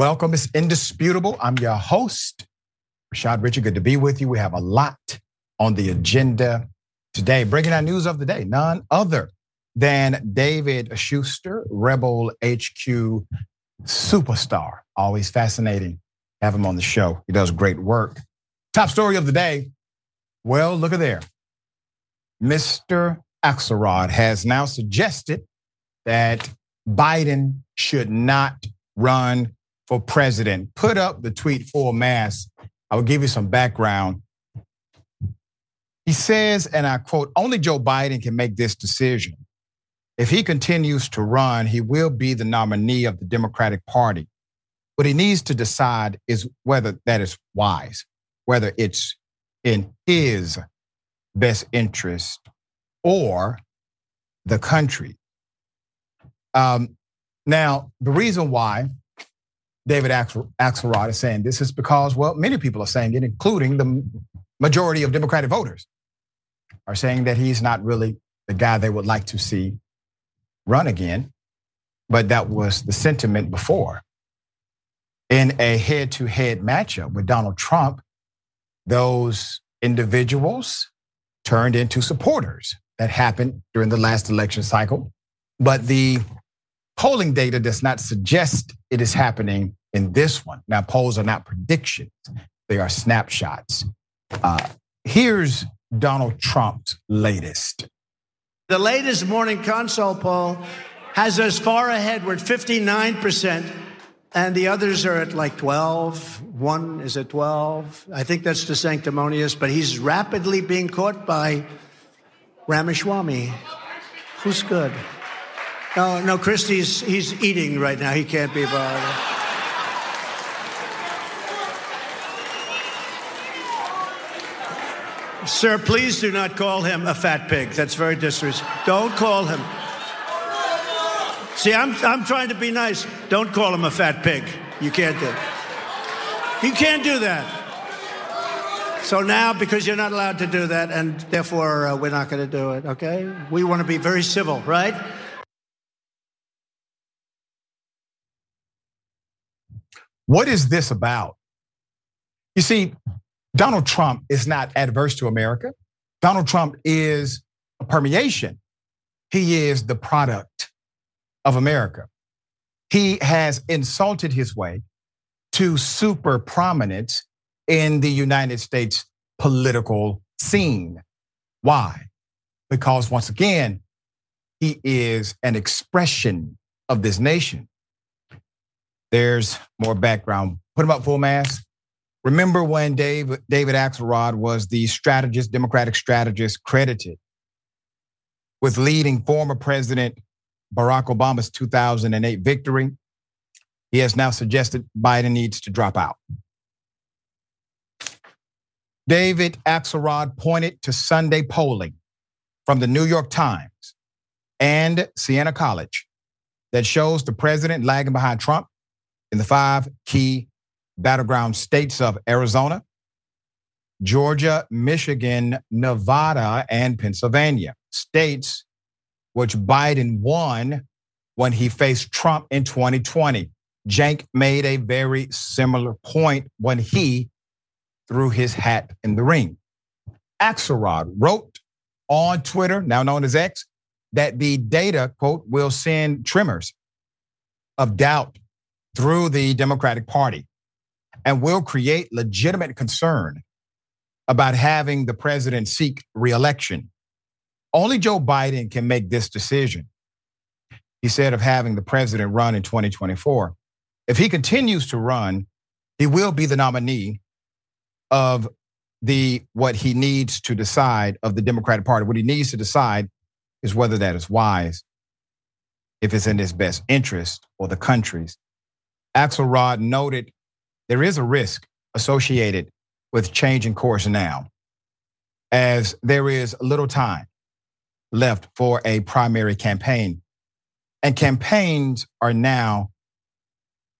Welcome. It's indisputable. I'm your host, Rashad Richey. Good to be with you. We have a lot on the agenda today. Breaking out news of the day, none other than David Shuster, Rebel HQ superstar. Always fascinating. Have him on the show. He does great work. Top story of the day. Well, look at there. Mr. Axelrod has now suggested that Biden should not run for president. Put up the tweet for mass. I will give you some background. He says, and I quote, only Joe Biden can make this decision. If he continues to run, he will be the nominee of the Democratic Party. What he needs to decide is whether that is wise, whether it's in his best interest or the country. Um, now, the reason why David Axelrod is saying this is because, well, many people are saying it, including the majority of Democratic voters, are saying that he's not really the guy they would like to see run again. But that was the sentiment before. In a head to head matchup with Donald Trump, those individuals turned into supporters. That happened during the last election cycle. But the polling data does not suggest it is happening in this one. Now, polls are not predictions, they are snapshots. Uh, here's Donald Trump's latest. The latest morning consult poll has us far ahead. We're at 59%, and the others are at like 12. One is at 12. I think that's DeSanctimonious, but he's rapidly being caught by Ramaswamy, who's good. No, no, Christie's he's eating right now. He can't be bothered. Sir, please do not call him a fat pig. That's very disrespectful. Don't call him. See, I'm, I'm trying to be nice. Don't call him a fat pig. You can't do it. You can't do that. So now, because you're not allowed to do that, and therefore uh, we're not going to do it, okay? We want to be very civil, right? What is this about? You see, Donald Trump is not adverse to America. Donald Trump is a permeation. He is the product of America. He has insulted his way to super prominence in the United States political scene. Why? Because once again, he is an expression of this nation. There's more background. Put him up full mass. Remember when Dave, David Axelrod was the strategist, Democratic strategist, credited with leading former President Barack Obama's 2008 victory? He has now suggested Biden needs to drop out. David Axelrod pointed to Sunday polling from the New York Times and Siena College that shows the president lagging behind Trump in the five key battleground states of Arizona, Georgia, Michigan, Nevada, and Pennsylvania. States which Biden won when he faced Trump in 2020. Cenk made a very similar point when he threw his hat in the ring. Axelrod wrote on Twitter, now known as X, that the data, quote, will send tremors of doubt through the Democratic Party and will create legitimate concern about having the president seek reelection. Only Joe Biden can make this decision. He said of having the president run in 2024. If he continues to run, he will be the nominee of the what he needs to decide of the Democratic Party. What he needs to decide is whether that is wise, if it's in his best interest or the country's. Axelrod noted there is a risk associated with changing course now, as there is little time left for a primary campaign. And campaigns are now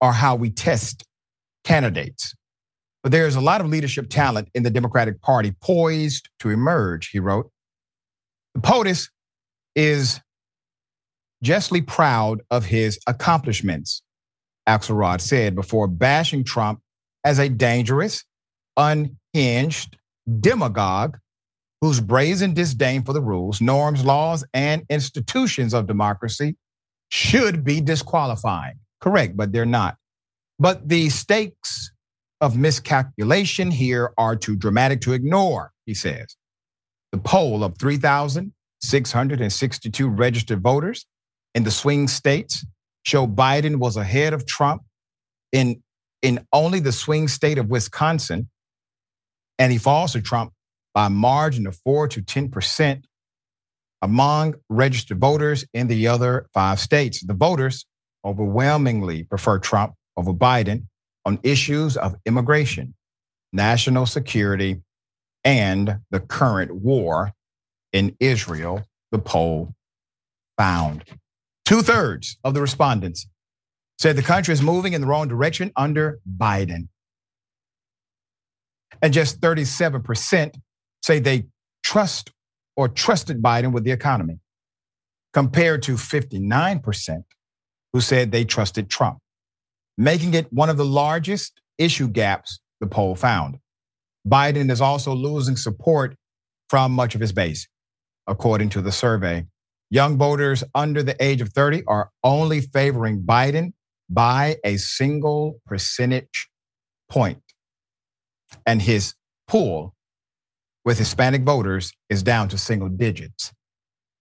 are how we test candidates. But there is a lot of leadership talent in the Democratic Party poised to emerge, he wrote. The POTUS is justly proud of his accomplishments Axelrod said before bashing Trump as a dangerous, unhinged demagogue whose brazen disdain for the rules, norms, laws, and institutions of democracy should be disqualifying. Correct, but they're not. But the stakes of miscalculation here are too dramatic to ignore, he says. The poll of 3,662 registered voters in the swing states show Biden was ahead of Trump in, in only the swing state of Wisconsin, and he falls to Trump by a margin of 4 to 10% among registered voters in the other five states. The voters overwhelmingly prefer Trump over Biden on issues of immigration, national security, and the current war in Israel, the poll found. Two thirds of the respondents said the country is moving in the wrong direction under Biden. And just 37% say they trust or trusted Biden with the economy, compared to 59% who said they trusted Trump, making it one of the largest issue gaps the poll found. Biden is also losing support from much of his base, according to the survey. Young voters under the age of 30 are only favoring Biden by a single percentage point. And his pool with Hispanic voters is down to single digits.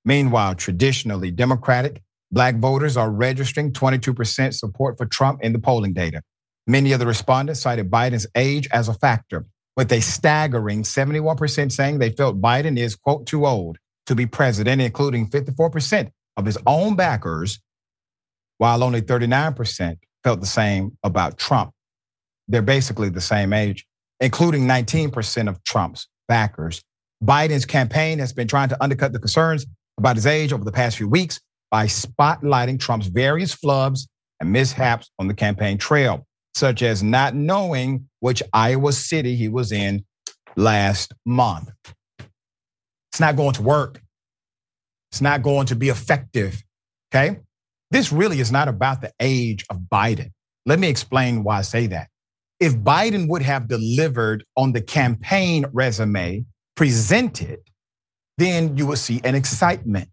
Meanwhile, traditionally Democratic, black voters are registering 22% support for Trump in the polling data. Many of the respondents cited Biden's age as a factor, with a staggering 71% saying they felt Biden is, quote, too old to be president, including 54% of his own backers, while only 39% felt the same about Trump. They're basically the same age, including 19% of Trump's backers. Biden's campaign has been trying to undercut the concerns about his age over the past few weeks by spotlighting Trump's various flubs and mishaps on the campaign trail, such as not knowing which Iowa city he was in last month. It's not going to work. It's not going to be effective. Okay. This really is not about the age of Biden. Let me explain why I say that if Biden would have delivered on the campaign resume presented, then you would see an excitement.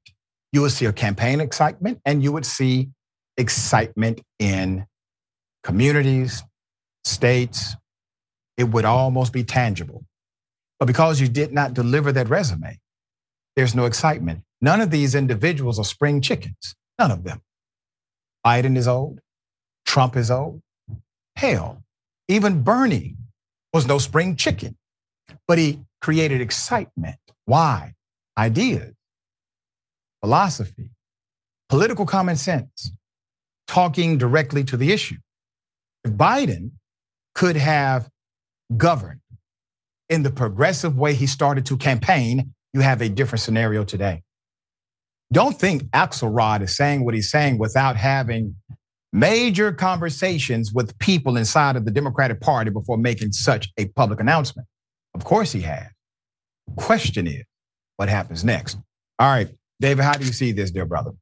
You would see a campaign excitement and you would see excitement in communities, states. It would almost be tangible. But because you did not deliver that resume, there's no excitement. None of these individuals are spring chickens. None of them. Biden is old. Trump is old. Hell, even Bernie was no spring chicken, but he created excitement. Why? Ideas, philosophy, political common sense, talking directly to the issue. If Biden could have governed in the progressive way he started to campaign, you have a different scenario today. Don't think Axelrod is saying what he's saying without having major conversations with people inside of the Democratic Party before making such a public announcement. Of course he has. Question is, what happens next? All right, David, how do you see this, dear brother?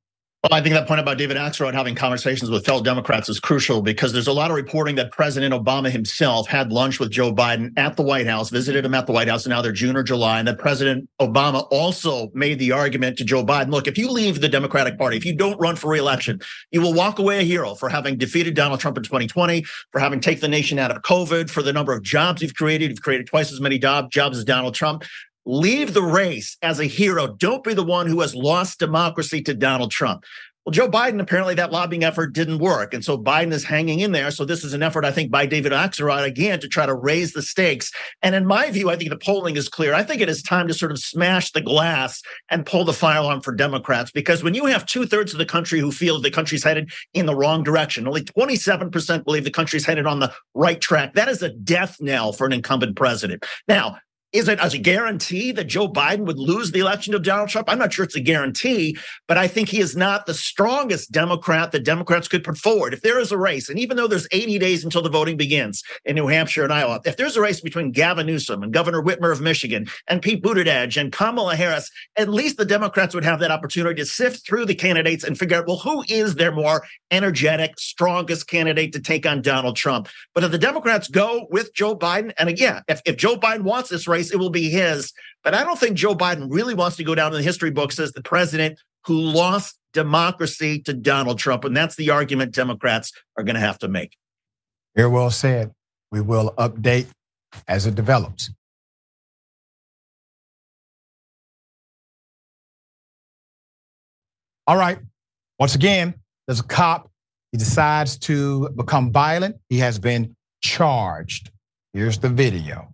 Well, I think that point about David Axelrod having conversations with fellow Democrats is crucial because there's a lot of reporting that President Obama himself had lunch with Joe Biden at the White House, visited him at the White House, and now they're June or July, and that President Obama also made the argument to Joe Biden, look, if you leave the Democratic Party, if you don't run for reelection, you will walk away a hero for having defeated Donald Trump in 2020, for having taken the nation out of COVID, for the number of jobs you've created. You've created twice as many jobs as Donald Trump leave the race as a hero. Don't be the one who has lost democracy to Donald Trump. Well, Joe Biden, apparently that lobbying effort didn't work. And so Biden is hanging in there. So this is an effort, I think, by David Axelrod again to try to raise the stakes. And in my view, I think the polling is clear. I think it is time to sort of smash the glass and pull the fire alarm for Democrats. Because when you have two thirds of the country who feel the country's headed in the wrong direction, only 27% believe the country's headed on the right track. That is a death knell for an incumbent president. Now, is it as a guarantee that Joe Biden would lose the election to Donald Trump? I'm not sure it's a guarantee, but I think he is not the strongest Democrat that Democrats could put forward. If there is a race, and even though there's 80 days until the voting begins in New Hampshire and Iowa, if there's a race between Gavin Newsom and Governor Whitmer of Michigan and Pete Buttigieg and Kamala Harris, at least the Democrats would have that opportunity to sift through the candidates and figure out, well, who is their more energetic, strongest candidate to take on Donald Trump? But if the Democrats go with Joe Biden, and again, if, if Joe Biden wants this race, it will be his. But I don't think Joe Biden really wants to go down in the history books as the president who lost democracy to Donald Trump. And that's the argument Democrats are going to have to make. Very well said. We will update as it develops. All right. Once again, there's a cop. He decides to become violent. He has been charged. Here's the video.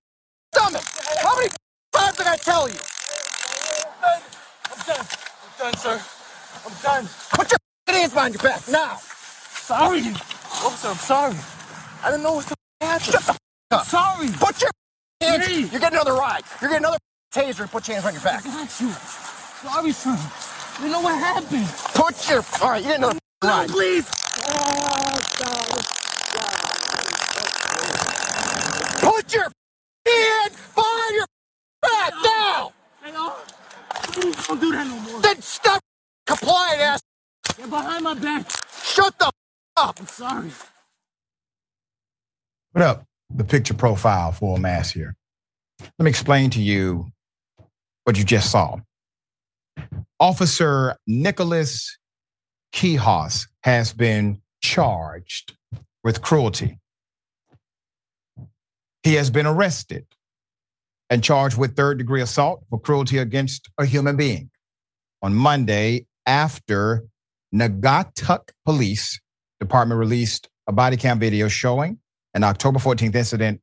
stomach. How many times did I tell you? I'm done. I'm done, sir. I'm done. Put your hands behind your back now. Sorry. Officer, I'm sorry. I didn't know what to happen. Shut the up. Sorry. Put your hands. You're getting another ride. You're getting another taser and put your hands on your back. I got you. Sorry, sir. You know what happened. Put your. All right, you get another No, ride. please. Put your hand behind your back now. Hang on. Please don't do that no more. Then stop complying ass. Get behind my back. Shut the up. I'm sorry. Put up the picture profile for a mass here. Let me explain to you what you just saw. Officer Nicholas Kihos has been charged with cruelty. He has been arrested and charged with third degree assault for cruelty against a human being on Monday after Naugatuck Police Department released a body cam video showing an October 14th incident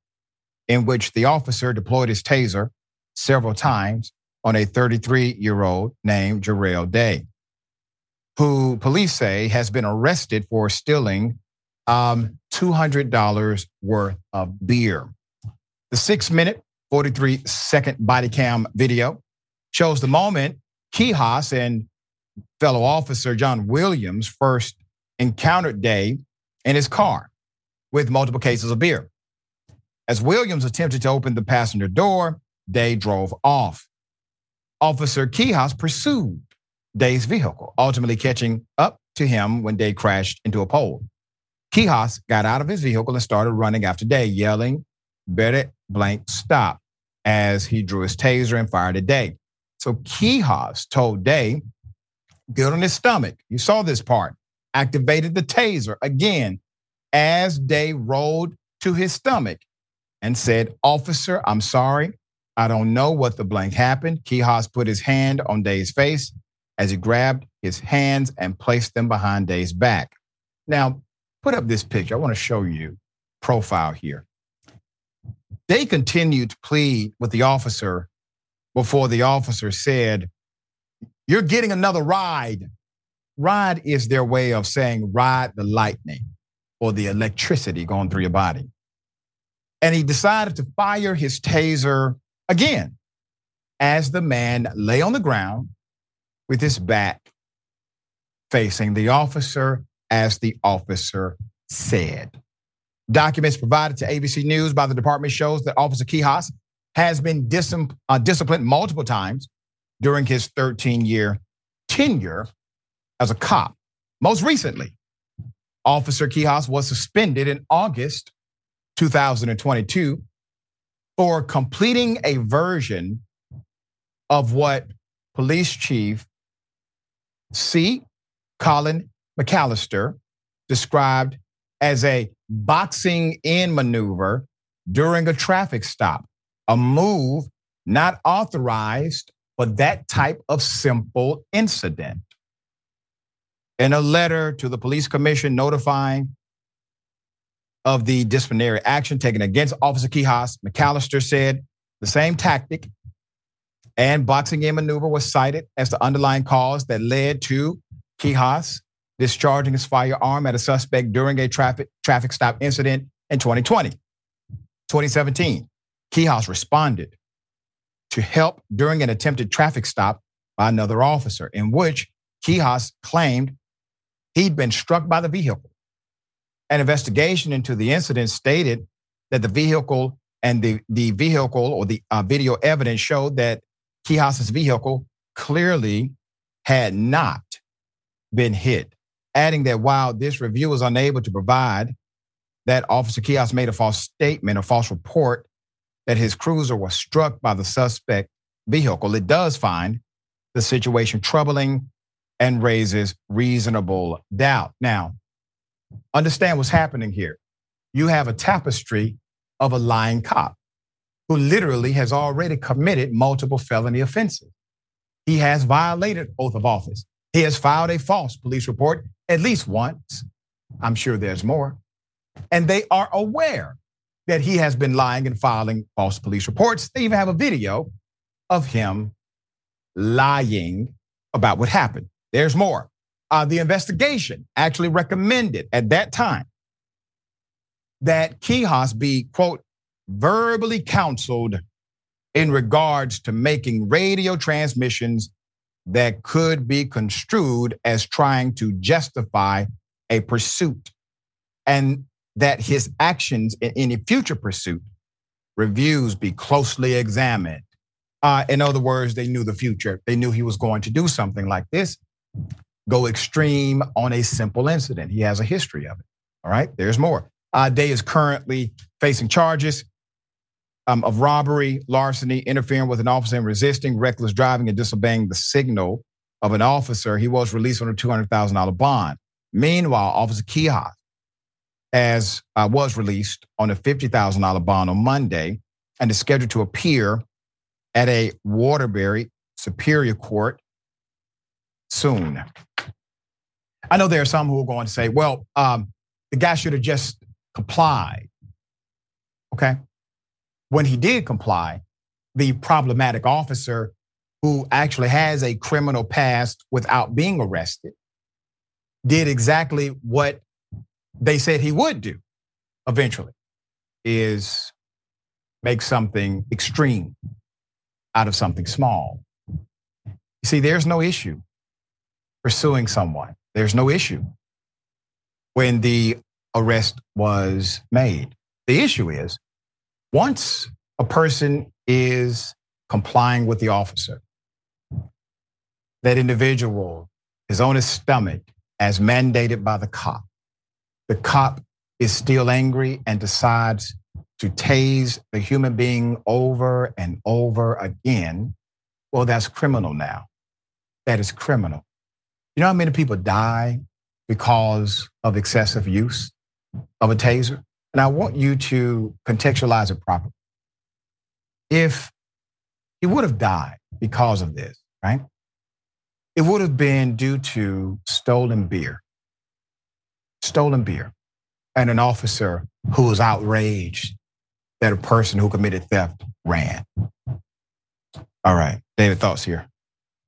in which the officer deployed his taser several times on a 33 year old named Jarrell Day, who police say has been arrested for stealing um, $200 worth of beer. The six minute, 43 second body cam video shows the moment Kihas and fellow officer John Williams first encountered Day in his car with multiple cases of beer. As Williams attempted to open the passenger door, Day drove off. Officer Kihas pursued Day's vehicle, ultimately catching up to him when Day crashed into a pole. Kihas got out of his vehicle and started running after Day, yelling, Better blank stop, as he drew his taser and fired at Day. So Kihas told Day, get on his stomach. You saw this part. Activated the taser again as Day rolled to his stomach and said, Officer, I'm sorry. I don't know what the blank happened. Kihas put his hand on Day's face as he grabbed his hands and placed them behind Day's back. Now, put up this picture. I want to show you profile here. They continued to plead with the officer before the officer said, You're getting another ride. Ride is their way of saying ride the lightning or the electricity going through your body. And he decided to fire his taser again as the man lay on the ground with his back facing the officer, as the officer said. Documents provided to ABC News by the department shows that Officer Kihas has been uh, disciplined multiple times during his 13 year tenure as a cop. Most recently, Officer Kihas was suspended in August 2022 for completing a version of what Police Chief C. Colin McAllister, described as a boxing in maneuver during a traffic stop, a move not authorized for that type of simple incident. In a letter to the police commission notifying of the disciplinary action taken against Officer Quijas, McAllister said the same tactic and boxing in maneuver was cited as the underlying cause that led to Quijas discharging his firearm at a suspect during a traffic, traffic stop incident in 2020. 2017, Quijas responded to help during an attempted traffic stop by another officer, in which Quijas claimed he'd been struck by the vehicle. An investigation into the incident stated that the vehicle and the, the vehicle or the uh, video evidence showed that Quijas's vehicle clearly had not been hit adding that while this review was unable to provide that Officer Quijas made a false statement, a false report that his cruiser was struck by the suspect vehicle, it does find the situation troubling and raises reasonable doubt. Now, understand what's happening here. You have a tapestry of a lying cop who literally has already committed multiple felony offenses. He has violated oath of office. He has filed a false police report at least once. I'm sure there's more. And they are aware that he has been lying and filing false police reports. They even have a video of him lying about what happened. There's more. Uh, the investigation actually recommended at that time that Quijas be, quote, verbally counseled in regards to making radio transmissions that could be construed as trying to justify a pursuit, and that his actions in any future pursuit reviews be closely examined. Uh, in other words, they knew the future. They knew he was going to do something like this, go extreme on a simple incident. He has a history of it. All right, there's more. Uh, Day is currently facing charges um, of robbery, larceny, interfering with an officer and resisting, reckless driving, and disobeying the signal of an officer. He was released on a $200,000 bond. Meanwhile, Officer Quijas, as uh, was released on a $50,000 bond on Monday and is scheduled to appear at a Waterbury Superior Court soon. I know there are some who are going to say, well, um, the guy should have just complied. Okay when he did comply, the problematic officer who actually has a criminal past without being arrested did exactly what they said he would do eventually is make something extreme out of something small. You see, there's no issue pursuing someone. There's no issue when the arrest was made. The issue is once a person is complying with the officer, that individual is on his stomach as mandated by the cop. The cop is still angry and decides to tase the human being over and over again. Well, that's criminal now. That is criminal. You know how many people die because of excessive use of a taser? And I want you to contextualize it properly. If he would have died because of this, right? It would have been due to stolen beer. Stolen beer. And an officer who was outraged that a person who committed theft ran. All right, David, thoughts here.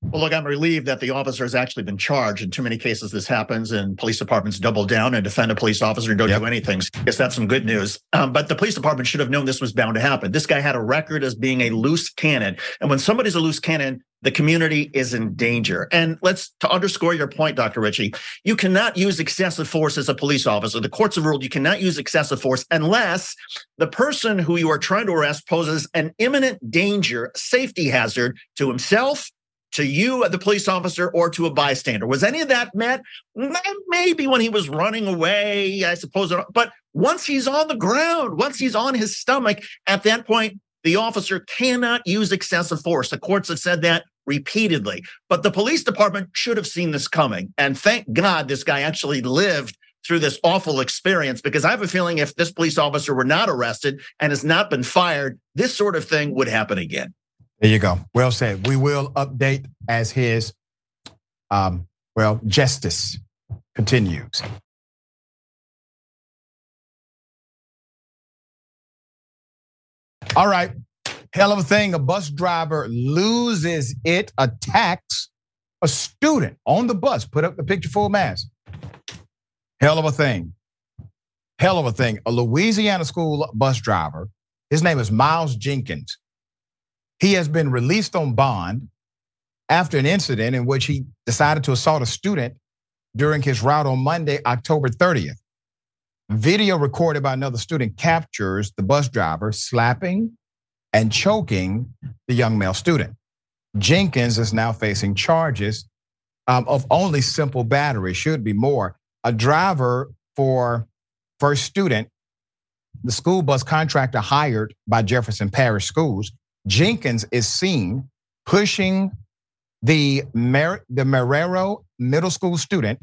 Well, look, I'm relieved that the officer has actually been charged. In too many cases, this happens, and police departments double down and defend a police officer and don't yep. do anything. I guess that's some good news. Um, but the police department should have known this was bound to happen. This guy had a record as being a loose cannon, and when somebody's a loose cannon, the community is in danger. And let's to underscore your point, Dr. Richey, you cannot use excessive force as a police officer. The courts have ruled you cannot use excessive force unless the person who you are trying to arrest poses an imminent danger, safety hazard to himself to you, the police officer, or to a bystander. Was any of that met? Mm, maybe when he was running away, I suppose. But once he's on the ground, once he's on his stomach, at that point, the officer cannot use excessive force. The courts have said that repeatedly. But the police department should have seen this coming. And thank God this guy actually lived through this awful experience because I have a feeling if this police officer were not arrested and has not been fired, this sort of thing would happen again. There you go. Well said. We will update as his, um, well, justice continues. All right. Hell of a thing. A bus driver loses it, attacks a student on the bus. Put up the picture full mask. Hell of a thing. Hell of a thing. A Louisiana school bus driver, his name is Miles Jenkins. He has been released on bond after an incident in which he decided to assault a student during his route on Monday, October 30th. Video recorded by another student captures the bus driver slapping and choking the young male student. Jenkins is now facing charges um, of only simple battery, should be more. A driver for first student, the school bus contractor hired by Jefferson Parish Schools, Jenkins is seen pushing the, Mer- the Marrero middle school student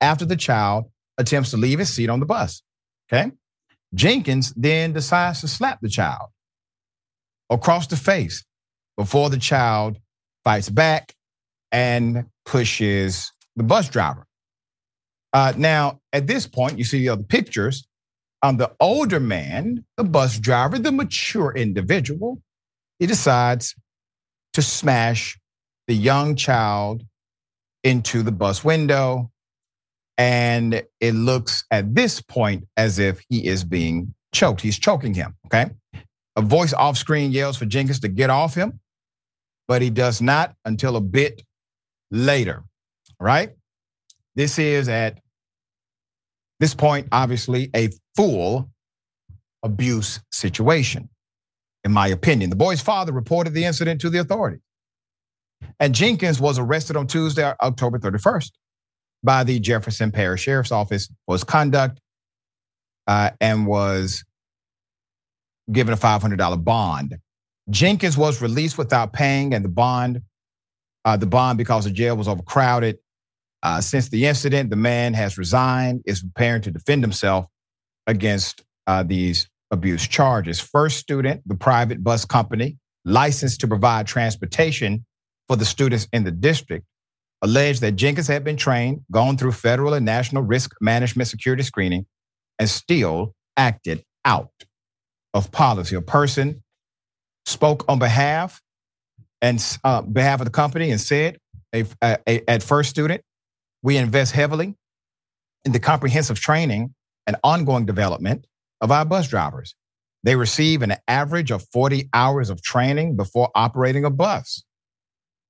after the child attempts to leave his seat on the bus. Okay. Jenkins then decides to slap the child across the face before the child fights back and pushes the bus driver. Uh, now, at this point, you see the other pictures. On the older man, the bus driver, the mature individual, he decides to smash the young child into the bus window and it looks at this point as if he is being choked. He's choking him, okay? A voice off screen yells for Jenkins to get off him, but he does not until a bit later, right? This is at this point, obviously, a full abuse situation, in my opinion. The boy's father reported the incident to the authorities. And Jenkins was arrested on Tuesday, October 31st by the Jefferson Parish Sheriff's Office was conduct uh, and was given a $500 bond. Jenkins was released without paying, and the bond, uh, the bond because the jail was overcrowded. Uh, since the incident, the man has resigned, is preparing to defend himself against uh, these abuse charges. First student, the private bus company, licensed to provide transportation for the students in the district, alleged that Jenkins had been trained, gone through federal and national risk management security screening, and still acted out of policy. A person spoke on behalf and uh, behalf of the company and said, a, a, at First Student, we invest heavily in the comprehensive training and ongoing development of our bus drivers. They receive an average of 40 hours of training before operating a bus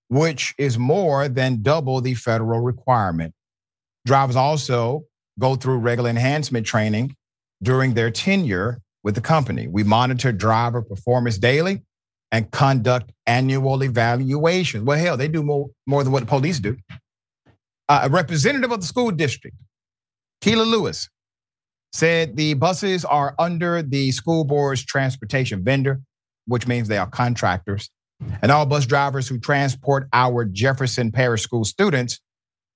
which is more than double the federal requirement. Drivers also go through regular enhancement training during their tenure with the company. We monitor driver performance daily and conduct annual evaluations. Well, hell, they do more, more than what the police do. Uh, a representative of the school district, Keela Lewis, said the buses are under the school board's transportation vendor, which means they are contractors. And all bus drivers who transport our Jefferson Parish School students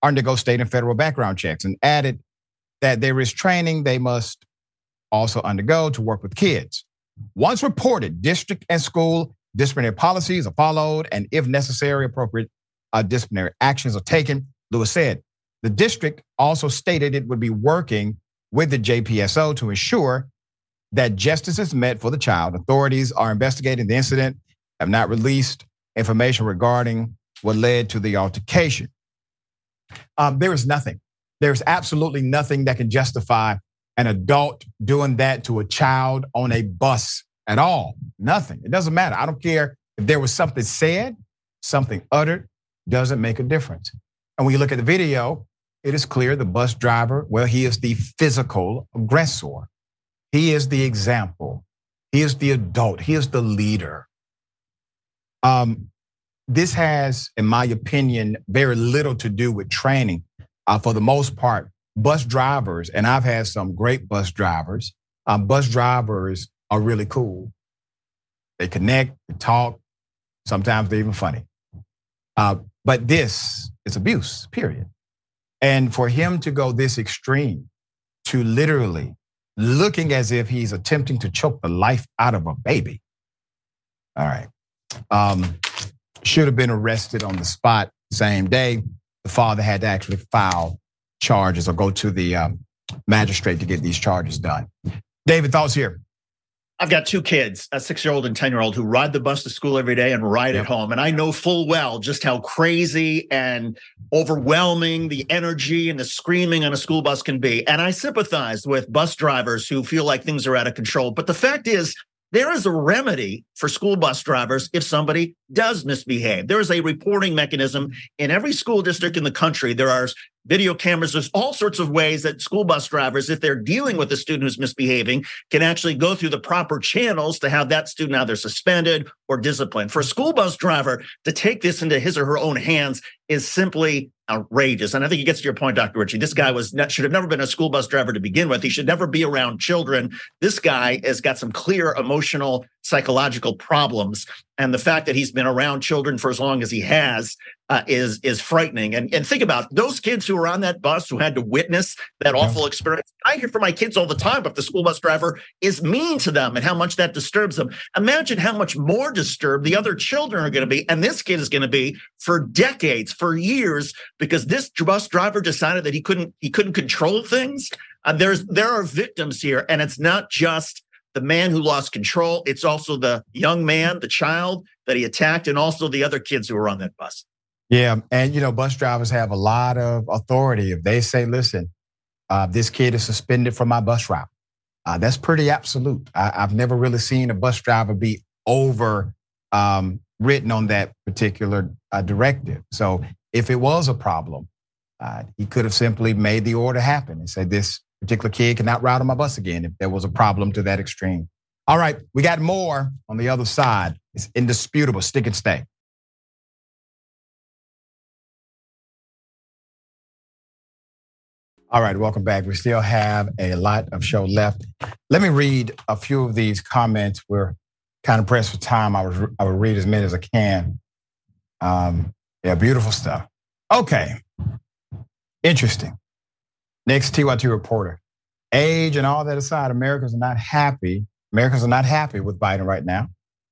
undergo state and federal background checks and added that there is training they must also undergo to work with kids. Once reported, district and school disciplinary policies are followed, and if necessary, appropriate uh, disciplinary actions are taken. Lewis said the district also stated it would be working with the JPSO to ensure that justice is met for the child. Authorities are investigating the incident have not released information regarding what led to the altercation. Um, there is nothing. There's absolutely nothing that can justify an adult doing that to a child on a bus at all. Nothing. It doesn't matter. I don't care if there was something said, something uttered, doesn't make a difference. And when you look at the video, it is clear the bus driver, well, he is the physical aggressor. He is the example. He is the adult. He is the leader. Um, this has, in my opinion, very little to do with training. Uh, for the most part, bus drivers, and I've had some great bus drivers. Um, bus drivers are really cool. They connect, they talk. Sometimes they're even funny. Uh, but this is abuse, period. And for him to go this extreme to literally looking as if he's attempting to choke the life out of a baby. All right. Um, should have been arrested on the spot same day. The father had to actually file charges or go to the um, magistrate to get these charges done. David, thoughts here? I've got two kids, a six year old and 10 year old, who ride the bus to school every day and ride yep. at home. And I know full well just how crazy and overwhelming the energy and the screaming on a school bus can be. And I sympathize with bus drivers who feel like things are out of control. But the fact is, there is a remedy for school bus drivers if somebody does misbehave. There is a reporting mechanism in every school district in the country. There are video cameras. There's all sorts of ways that school bus drivers, if they're dealing with a student who's misbehaving, can actually go through the proper channels to have that student either suspended or disciplined. For a school bus driver to take this into his or her own hands is simply outrageous. And I think it gets to your point, Dr. Richey. This guy was not, should have never been a school bus driver to begin with. He should never be around children. This guy has got some clear emotional, psychological problems. And the fact that he's been around children for as long as he has uh, is is frightening. And and think about those kids who were on that bus who had to witness that awful experience. I hear from my kids all the time if the school bus driver is mean to them and how much that disturbs them. Imagine how much more disturbed the other children are going to be, and this kid is going to be for decades, for years, because this bus driver decided that he couldn't he couldn't control things. Uh, there's there are victims here, and it's not just the man who lost control. It's also the young man, the child that he attacked, and also the other kids who were on that bus. Yeah, and you know, bus drivers have a lot of authority. If they say, "Listen, uh, this kid is suspended from my bus route," uh, that's pretty absolute. I, have never really seen a bus driver be over um, written on that particular uh, directive. So, if it was a problem, uh, he could have simply made the order happen and said, "This particular kid cannot ride on my bus again." If there was a problem to that extreme. All right, we got more on the other side. It's indisputable. Stick and stay. All right, welcome back. We still have a lot of show left. Let me read a few of these comments. We're kind of pressed for time. I will, I will read as many as I can. Um, yeah, beautiful stuff. Okay, interesting. Next TYT reporter. Age and all that aside, Americans are not happy. Americans are not happy with Biden right now.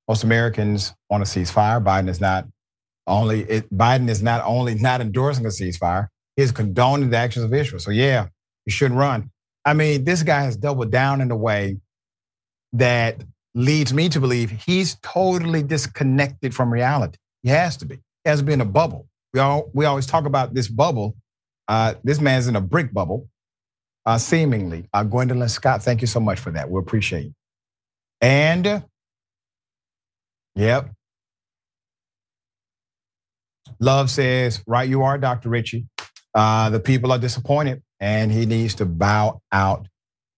Most Americans want a ceasefire. Biden is not only it, Biden is not only not endorsing a ceasefire is condoning the actions of Israel. So yeah, you shouldn't run. I mean, this guy has doubled down in a way that leads me to believe he's totally disconnected from reality. He has to be. He has to be in a bubble. We all we always talk about this bubble. Uh, this man's in a brick bubble, uh, seemingly. Uh, Gwendolyn Scott, thank you so much for that. We appreciate you. And yep. Love says, right you are, Dr. Richey. Uh, the people are disappointed and he needs to bow out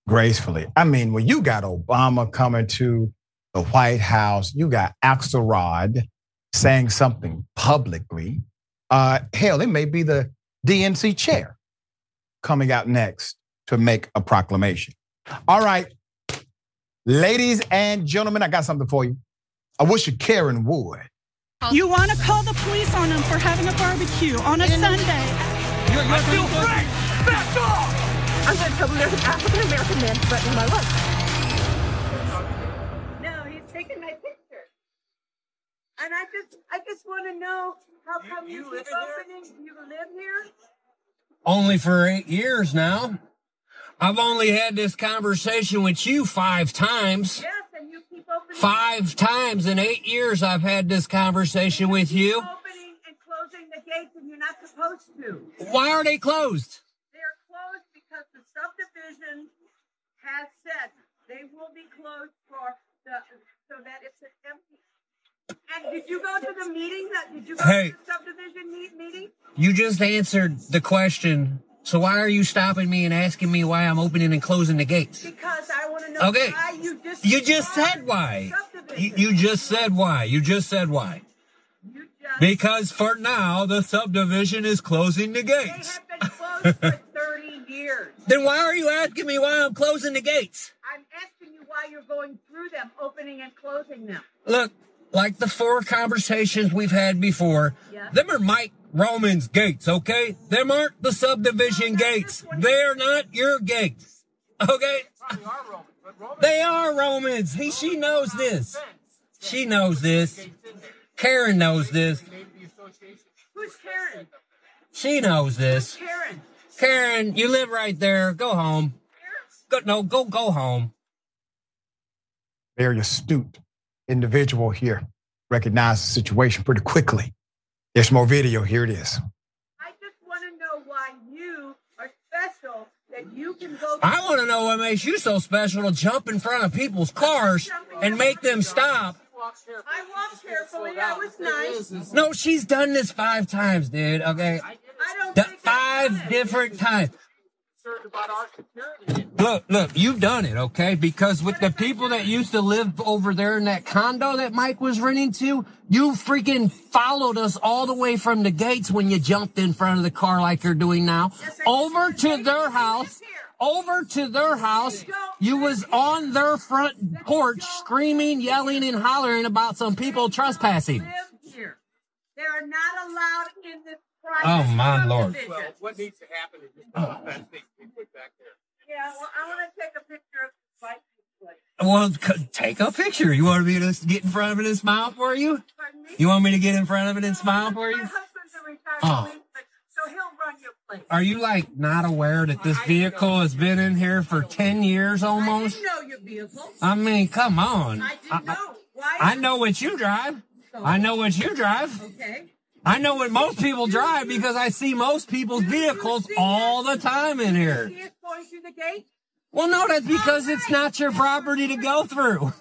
gracefully. I mean, when you got Obama coming to the White House, you got Axelrod saying something publicly. Uh, hell, it may be the DNC chair coming out next to make a proclamation. All right, ladies and gentlemen, I got something for you. I wish you Karen would. You want to call the police on them for having a barbecue on a Sunday. You're, you're I feel great! Back off! I'm going to tell them there's an African American man threatening my life. No, he's taking my picture. And I just, I just want to know how come you, you, you keep opening? Here? You live here? Only for eight years now. I've only had this conversation with you five times. Yes, and you keep opening. Five times in eight years, I've had this conversation with you Opening and closing the gates and you're not supposed to. Why are they closed? They're closed because the subdivision has said they will be closed for the so that it's an empty. And did you go to the meeting? That did you go hey, to the subdivision meeting? You just answered the question. So why are you stopping me and asking me why I'm opening and closing the gates? Because I want to know okay. why you just You just said why. You, you just said why. You just said why. Because for now, the subdivision is closing the gates. They have been closed for 30 years. Then why are you asking me why I'm closing the gates? I'm asking you why you're going through them, opening and closing them. Look, like the four conversations we've had before, them are Mike Roman's gates, okay? Them aren't the subdivision gates. They're not your gates, okay? They are Romans. He, she knows this. She knows this. Karen knows this. Who's Karen? She knows this. Karen. Karen, you live right there. Go home. Go, no, go, go home. Very astute individual here. Recognized the situation pretty quickly. There's more video. Here it is. I just want to know why you are special that you can go. I want to know what makes you so special to jump in front of people's cars and make them stop. I walked carefully. That was nice. No, she's done this five times, dude. Okay, I don't D- think I five did. different times. Look, look, you've done it, okay? Because with the people that used to live over there in that condo that Mike was renting to, you freaking followed us all the way from the gates when you jumped in front of the car like you're doing now, over to their house, over to their house. You was on their front porch screaming, yelling, and hollering about some people trespassing. Here. They are not allowed in this private. Oh, my Lord. Well, what needs to happen is just put that thing we put back there. Yeah, well, I want to take a picture of the license plate. Well, c- take a picture. You want me to get in front of it and smile for you? Pardon me? You want me to get in front of it and smile for My you? husband's a retired Oh. policeman, so he'll run your place. Are you like not aware that this vehicle has been in here for 10 years I almost? didn't know your vehicle. I mean, come on. I didn't know. Why? I know what you drive. I know what you drive. Okay. I know what most people drive because I see most people's vehicles all the time in here. See it going through the gate? Well, no, that's because it's not your property to go through.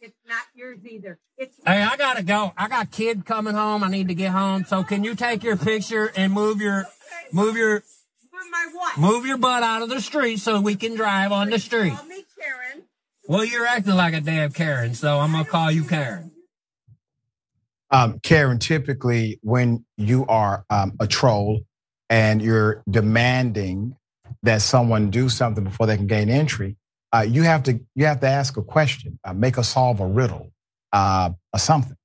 It's not yours either. It's Hey, I gotta go. I got kid coming home. I need to get home. So can you take your picture and move your, move your, for my what? move your butt out of the street so we can drive on the street? Call me Karen. Well, you're acting like a damn Karen, so I'm gonna call you Karen. Um, Karen, typically when you are um, a troll and you're demanding that someone do something before they can gain entry, uh, you have to you have to ask a question, uh, make a solve a riddle, uh, or something.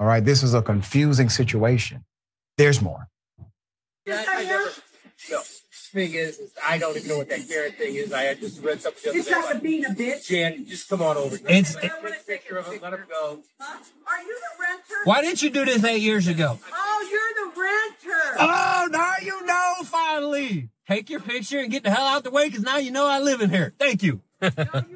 All right, this is a confusing situation. There's more. I am. No, thing is, is I don't even know what that carrot thing is. I had just read something the other It's day. like a about- being a bitch. Jan, just come on over. It's- Take a picture of him. Let him go. Huh? Are you the renter? Why didn't you do this eight years ago? Oh, you're the renter. Oh, now you know finally. Take your picture and get the hell out the way because now you know I live in here. Thank you. No, you rent.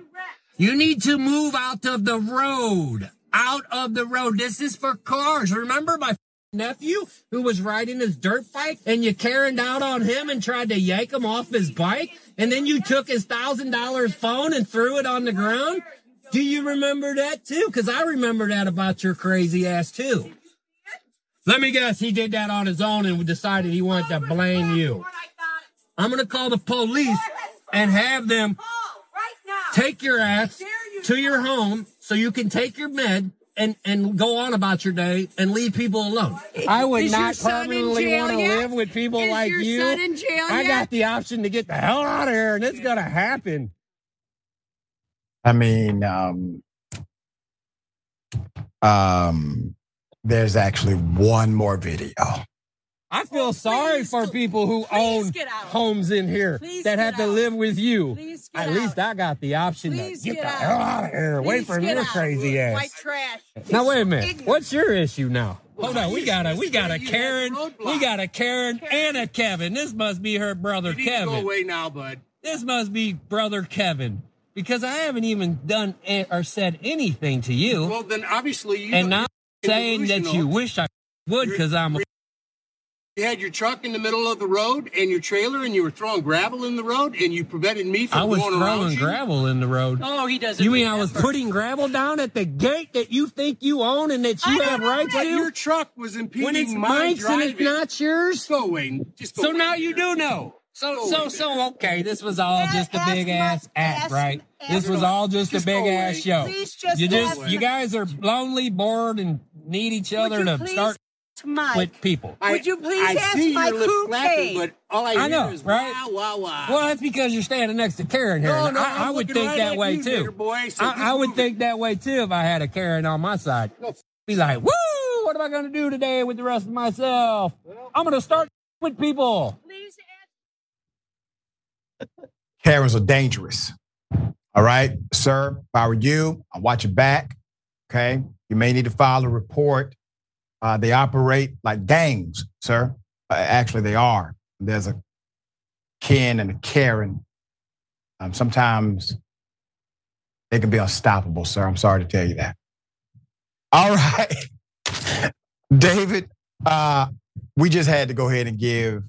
You need to move out of the road. Out of the road. This is for cars. Remember my nephew who was riding his dirt bike and you carried out on him and tried to yank him off his bike? And then you took his thousand dollars phone and threw it on the ground? Do you remember that too? Because I remember that about your crazy ass too. Let me guess, he did that on his own and decided he wanted to blame you. I got it. I'm gonna call the police and have them Call right now. take your ass to your home so you can take your med and and go on about your day and leave people alone. I would Is your not son in permanently jail want to yet? live with people Is like your you. son in jail I yet? got the option to get the hell out of here, and it's gonna happen. I mean, um, um, there's actually one more video. I feel sorry for people who please own out. homes in here Please that have to out. live with you. At least. I got the option Please to get, get the out. hell out of here, from get your out. crazy ass. White trash. Now wait a minute. Ignorant. What's your issue now? Hold on, we got a we got a Karen, we got a Karen and a Kevin. This must be her brother to go Kevin. away now, bud. This must be brother Kevin because I haven't even done a- or said anything to you, Well, then obviously you and you're saying that you wish I would because I'm a You had your truck in the middle of the road and your trailer, and you were throwing gravel in the road, and you prevented me from I was going around throwing you. gravel in the road. Oh, he doesn't. You mean I was putting gravel down at the gate that you think you own and that you have rights to? But your truck was impeding When it's my Mike's and it's not yours? Just go away. Just go So away. now you do know. So so so okay. This was all just a big ass act, ask- right? ask This was all just a big ass show. Please just You just ask- you guys are lonely, bored, and need each other to start ask Mike? with people. Would you please I ask see Mike your lips who flapping, paid? but all I, I hear know, is right? wow, wow, wow. Well, that's because you're standing next to Karen here. No, no, I, I would think right that way you, too. bigger boy, so I, I would moving. think that way too if I had a Karen on my side. Be like, woo! What am I going to do today with the rest of myself? I'm going to start with people. Please ask. Karens are dangerous. All right, sir. If I were you, I'd watch your back. Okay. You may need to file a report. Uh, they operate like gangs, sir. Uh, actually, they are. There's a Ken and a Karen. Um, sometimes they can be unstoppable, sir. I'm sorry to tell you that. All right. David, uh, we just had to go ahead and give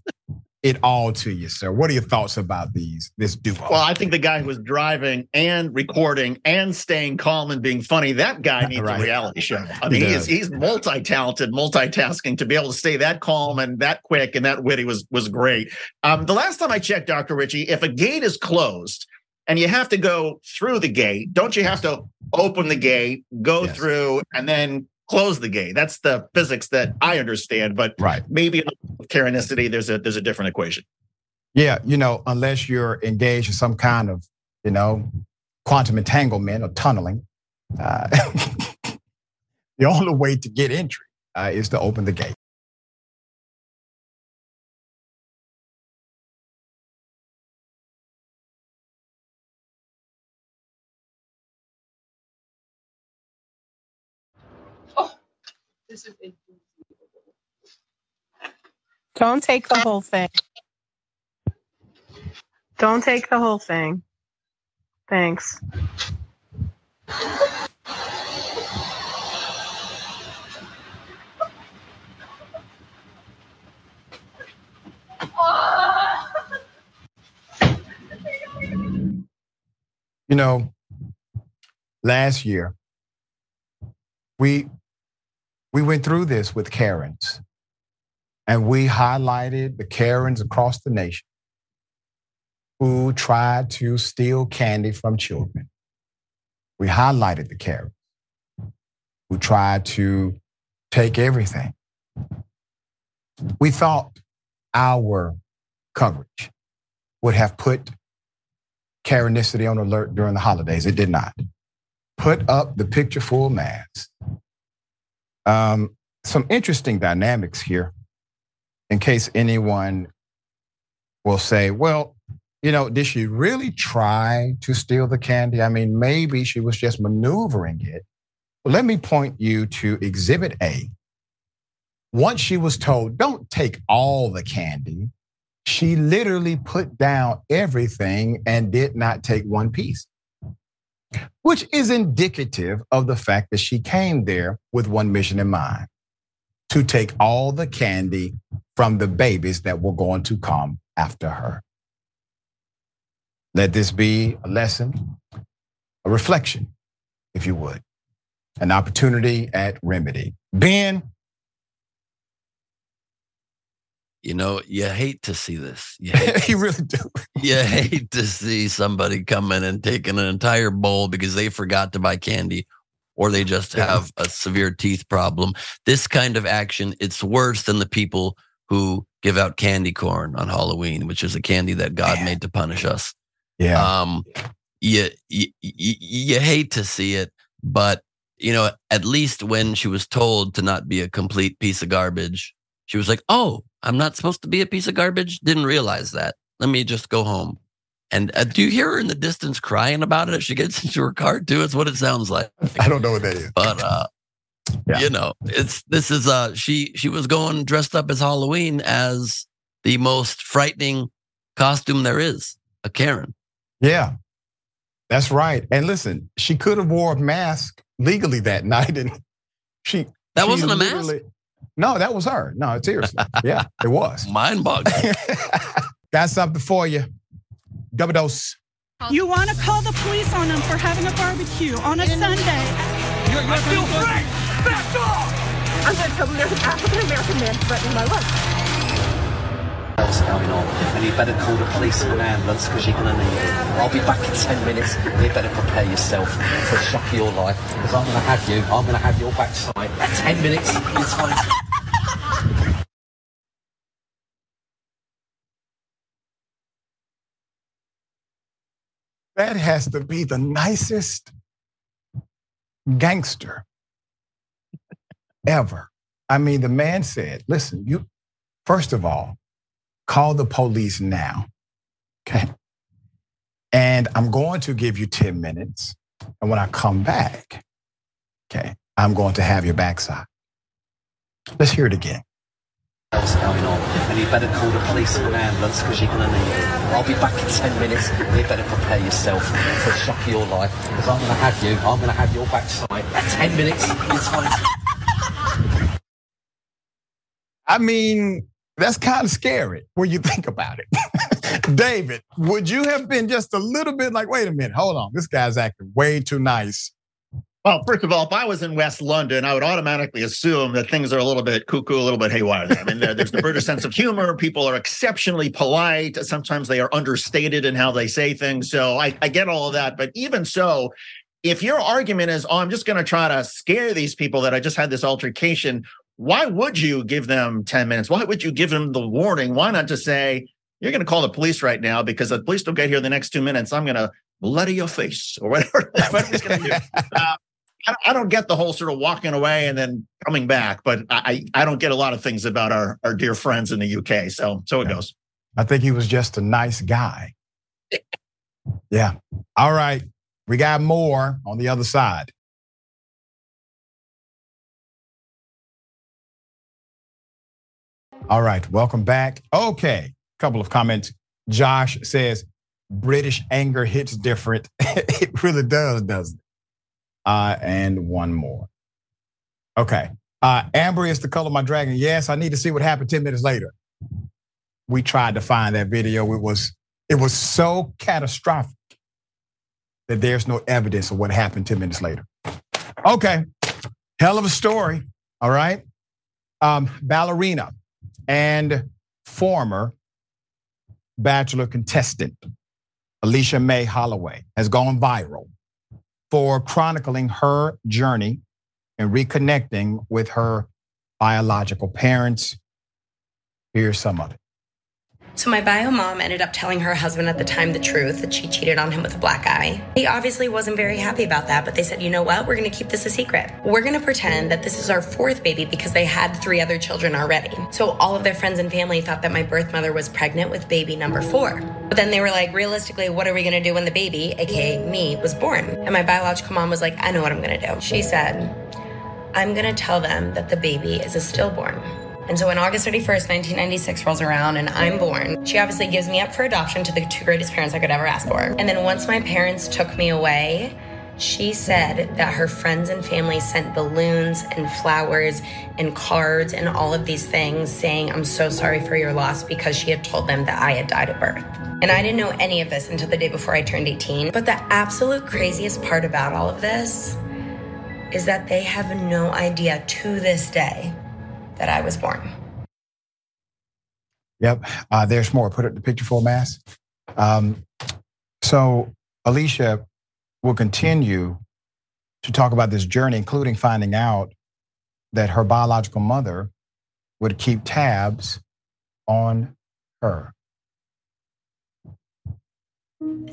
it all to you, sir. What are your thoughts about these this duo? Well, I think the guy who was driving and recording and staying calm and being funny, that guy needs Right. a reality show. I mean, he does. is he's multi-talented, multitasking to be able to stay that calm and that quick and that witty was was great. Um, the last time I checked, Dr. Richey, if a gate is closed and you have to go through the gate, don't you have to open the gate, go Yes. through, and then close the gate? That's the physics that I understand, but right. maybe with Karenicity, there's a there's a different equation. Yeah, you know, unless you're engaged in some kind of, you know, quantum entanglement or tunneling, uh, the only way to get entry uh, is to open the gate. Don't take the whole thing. Don't take the whole thing. Thanks. You know, last year we we went through this with Karens, and we highlighted the Karens across the nation who tried to steal candy from children. We highlighted the Karens who tried to take everything. We thought our coverage would have put Karenicity on alert during the holidays. It did not. Put up the picture full mask. Um, some interesting dynamics here, in case anyone will say, well, you know, did she really try to steal the candy? I mean, maybe she was just maneuvering it. Well, let me point you to Exhibit A. Once she was told, don't take all the candy, she literally put down everything and did not take one piece, which is indicative of the fact that she came there with one mission in mind to take all the candy from the babies that were going to come after her. Let this be a lesson, a reflection, if you would, an opportunity at remedy. Ben, You know, you hate to see this. You you really do. you hate to see somebody come in and taking an entire bowl because they forgot to buy candy or they just have a severe teeth problem. This kind of action, it's worse than the people who give out candy corn on Halloween, which is a candy that God Man. made to punish us. Yeah. Um, you, you, you, you hate to see it, but you know, at least when she was told to not be a complete piece of garbage, she was like, "Oh, I'm not supposed to be a piece of garbage." Didn't realize that. Let me just go home. And uh, do you hear her in the distance crying about it? As she gets into her car too. It's what it sounds like. I don't know what that is. But uh, Yeah. you know, it's this is uh, she she was going dressed up as Halloween as the most frightening costume there is, a Karen. Yeah, that's right. And listen, she could have wore a mask legally that night, and she That she wasn't a mask? Literally- No, that was her. No, it's seriously. Yeah, it was. Mind boggling. Got something for you. Double dose. You want to call the police on them for having a barbecue on a Sunday. You I feel free! Back off! I'm going to tell them there's an African American man threatening my life else going on, and you better call the police and an ambulance because you're going to need it. I'll be back in 10 minutes, and you better prepare yourself for the shock of your life because I'm going to have you, I'm going to have your backside 10 minutes. That has to be the nicest gangster ever. I mean, the man said, listen, you, first of all, call the police now. Okay. And I'm going to give you 10 minutes. And when I come back, okay, I'm going to have your backside. Let's hear it again. What's going on? And you better call the police and an ambulance because you're going to need it. I'll be back in 10 minutes. You better prepare yourself for a shock of your life because I'm going to have you. I'm going to have your backside. 10 minutes. I mean, that's kind of scary when you think about it. David, would you have been just a little bit like, wait a minute, hold on, this guy's acting way too nice well, first of all, if I was in West London, I would automatically assume that things are a little bit cuckoo, a little bit haywire. There. I mean, there's the British sense of humor. People are exceptionally polite. Sometimes they are understated in how they say things. So I, I get all of that. But even so, if your argument is, oh, I'm just going to try to scare these people that I just had this altercation, why would you give them 10 minutes? Why would you give them the warning? Why not just say, you're going to call the police right now because the police don't get here in the next two minutes. I'm going to bloody your face or whatever, whatever he's going to do. Uh, I don't get the whole sort of walking away and then coming back, but I, I don't get a lot of things about our, our dear friends in the UK. So so it yeah. goes. I think he was just a nice guy. yeah. All right. We got more on the other side. All right. Welcome back. Okay. Couple of comments. Josh says British anger hits different. it really does, doesn't it? uh, and one more. Okay. Uh, Amber is the color of my dragon. Yes, I need to see what happened 10 minutes later. We tried to find that video. It was it was so catastrophic that there's no evidence of what happened 10 minutes later. Okay. Hell of a story. All right. Um, ballerina and former bachelor contestant Alicia May Holloway has gone viral for chronicling her journey and reconnecting with her biological parents. Here's some of it. So, my bio mom ended up telling her husband at the time the truth that she cheated on him with a black guy. He obviously wasn't very happy about that, but they said, you know what? We're gonna keep this a secret. We're gonna pretend that this is our fourth baby because they had three other children already. So, all of their friends and family thought that my birth mother was pregnant with baby number four. But then they were like, realistically, what are we gonna do when the baby, aka me, was born? And my biological mom was like, I know what I'm gonna do. She said, I'm gonna tell them that the baby is a stillborn. And so when August 31st, 1996 rolls around and I'm born, she obviously gives me up for adoption to the two greatest parents I could ever ask for. And then once my parents took me away, she said that her friends and family sent balloons and flowers and cards and all of these things saying, I'm so sorry for your loss because she had told them that I had died at birth. And I didn't know any of this until the day before I turned 18. But the absolute craziest part about all of this is that they have no idea to this day that I was born. Yep, uh, there's more. Put it in the picture full mass. Um, so Alicia will continue to talk about this journey, including finding out that her biological mother would keep tabs on her.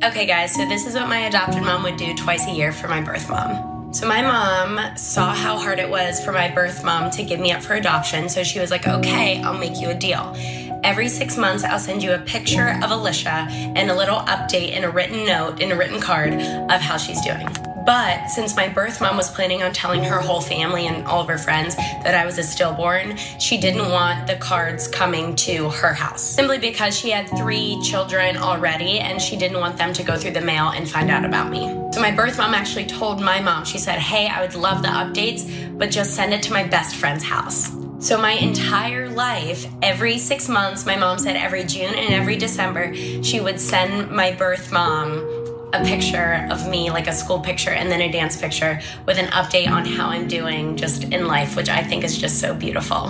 Okay, guys, so this is what my adopted mom would do twice a year for my birth mom. So my mom saw how hard it was for my birth mom to give me up for adoption. So she was like, okay, I'll make you a deal. Every six months, I'll send you a picture of Alicia and a little update in a written note, in a written card of how she's doing. But since my birth mom was planning on telling her whole family and all of her friends that I was a stillborn, she didn't want the cards coming to her house. Simply because she had three children already and she didn't want them to go through the mail and find out about me. So my birth mom actually told my mom, she said, Hey, I would love the updates, but just send it to my best friend's house. So my entire life, every six months, my mom said every June and every December, she would send my birth mom a picture of me, like a school picture, and then a dance picture with an update on how I'm doing just in life, which I think is just so beautiful.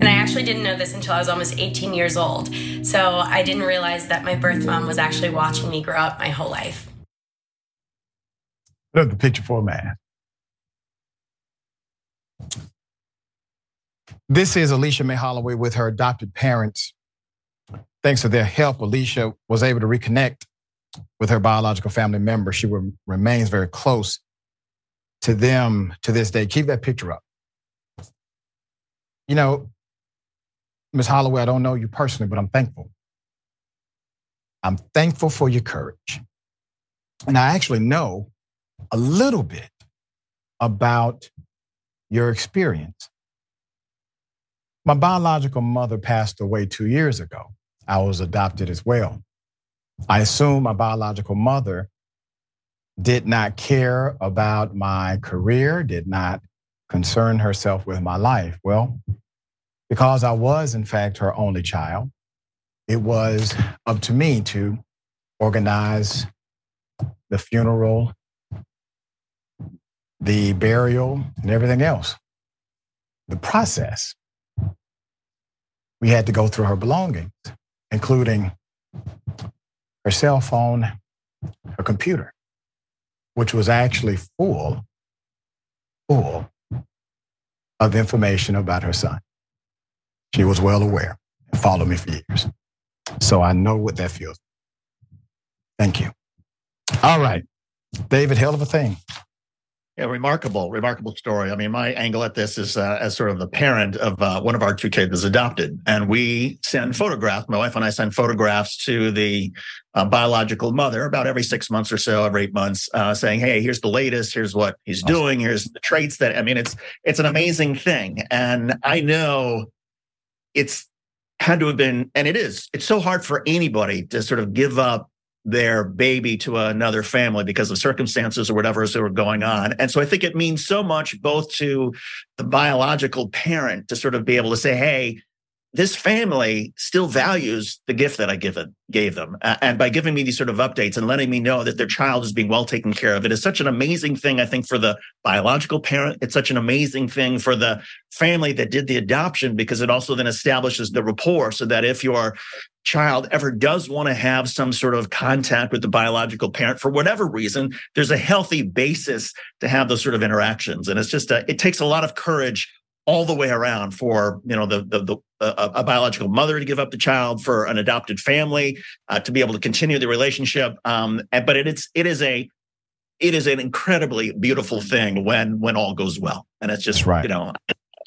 And I actually didn't know this until I was almost 18 years old. So I didn't realize that my birth mom was actually watching me grow up my whole life. Look the picture for a man. This is Alicia May Holloway with her adopted parents. Thanks to their help, Alicia was able to reconnect with her biological family member. She re- remains very close to them to this day. Keep that picture up. You know, Ms. Holloway, I don't know you personally, but I'm thankful. I'm thankful for your courage. And I actually know a little bit about your experience. My biological mother passed away two years ago. I was adopted as well. I assume my biological mother did not care about my career, did not concern herself with my life. Well, because I was, in fact, her only child, it was up to me to organize the funeral, the burial, and everything else. The process. We had to go through her belongings, including her cell phone, her computer, which was actually full, full of information about her son. She was well aware and followed me for years. So I know what that feels. Thank you. All right. David, hell of a thing. Yeah, remarkable, remarkable story. I mean, my angle at this is uh, as sort of the parent of uh, one of our two kids is adopted, and we send photographs. My wife and I send photographs to the uh, biological mother about every six months or so, every eight months, uh, saying, "Hey, here's the latest. Here's what he's awesome. doing. Here's the traits that." I mean, it's it's an amazing thing, and I know it's had to have been, and it is. It's so hard for anybody to sort of give up their baby to another family because of circumstances or whatever is that were going on. And so I think it means so much both to the biological parent to sort of be able to say, hey, this family still values the gift that I give it, gave them. Uh, and by giving me these sort of updates and letting me know that their child is being well taken care of, it is such an amazing thing, I think, for the biological parent. It's such an amazing thing for the family that did the adoption because it also then establishes the rapport so that if your child ever does want to have some sort of contact with the biological parent for whatever reason, there's a healthy basis to have those sort of interactions. And it's just, a, it takes a lot of courage all the way around for you know the the, the a, a, biological mother to give up the child for an adopted family uh, to be able to continue the relationship um, and, but it, it's it is a it is an incredibly beautiful thing when when all goes well and it's just right. you know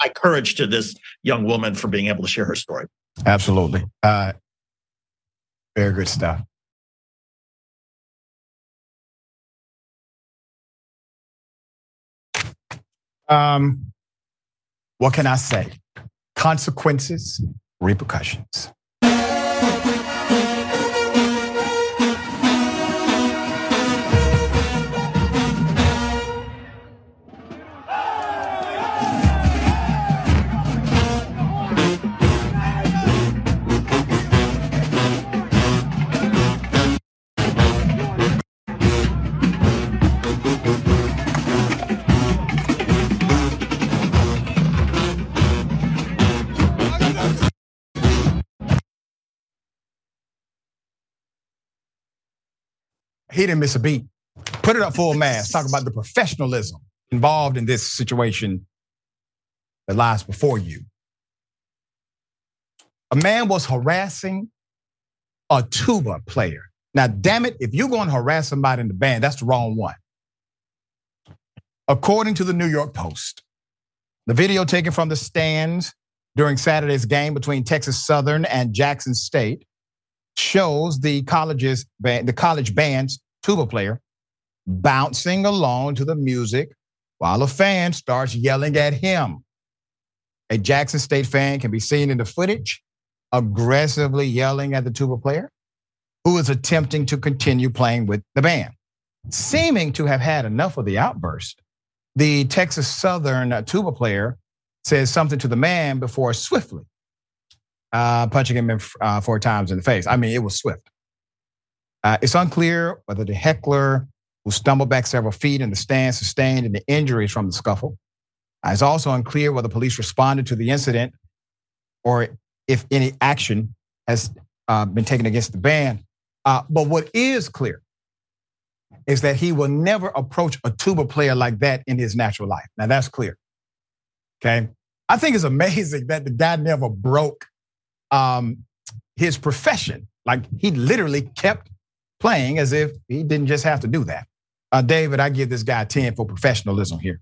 i courage to this young woman for being able to share her story absolutely uh, very good stuff um what can I say? Consequences, repercussions. He didn't miss a beat. Put it up full mass. Talk about the professionalism involved in this situation that lies before you. A man was harassing a tuba player. Now, damn it, if you're going to harass somebody in the band, that's the wrong one. According to the New York Post, the video taken from the stands during Saturday's game between Texas Southern and Jackson State shows the college's the college band's tuba player bouncing along to the music while a fan starts yelling at him. A Jackson State fan can be seen in the footage aggressively yelling at the tuba player who is attempting to continue playing with the band. Seeming to have had enough of the outburst, the Texas Southern tuba player says something to the man before swiftly uh, punching him in, uh, four times in the face. I mean, it was swift. Uh, it's unclear whether the heckler who stumbled back several feet in the stand sustained any injuries from the scuffle. Uh, it's also unclear whether police responded to the incident or if any action has uh, been taken against the band. Uh, but what is clear is that he will never approach a tuba player like that in his natural life. Now that's clear. Okay. I think it's amazing that the guy never broke um, his profession. Like he literally kept playing as if he didn't just have to do that. Uh, David, I give this guy 10 for professionalism here.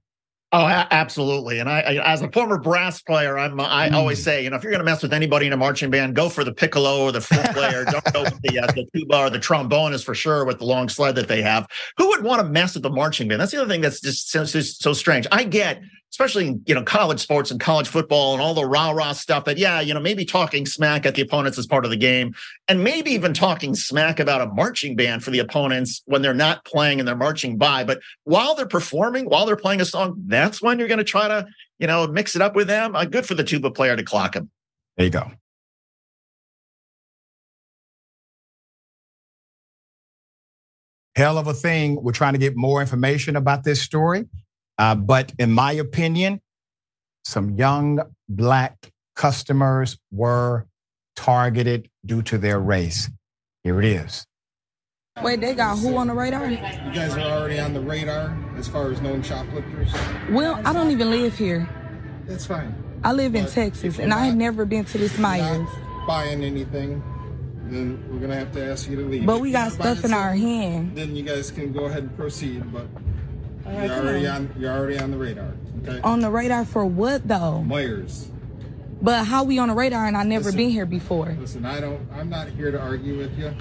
Oh, absolutely. And I, I, as a former brass player, I'm I mm. always say, you know, if you're going to mess with anybody in a marching band, go for the piccolo or the flute player. Don't go with the uh, the tuba or the trombone is for sure with the long sled that they have. Who would want to mess with the marching band? That's the other thing that's just so, so, so strange. I get especially in you know college sports and college football and all the rah rah stuff that yeah you know maybe talking smack at the opponents is part of the game. And maybe even talking smack about a marching band for the opponents when they're not playing and they're marching by. But while they're performing while they're playing a song that's when you're going to try to you know mix it up with them. Uh, good for the tuba player to clock him there you go. Hell of a thing. We're trying to get more information about this story uh, but in my opinion, some young black customers were targeted due to their race. Here it is. Wait, they got who on the radar? You guys are already on the radar as far as known shoplifters? Well, I don't even live here. That's fine. I live in Texas, and I have never been to this Myers. Buying anything, then we're gonna have to ask you to leave. But we got stuff in our hand. Then you guys can go ahead and proceed. But right, you're already on. You're already on the radar. Okay. On the radar for what though? Myers. But how we on the radar and I never listen, been here before? Listen, I don't. I'm not here to argue with you.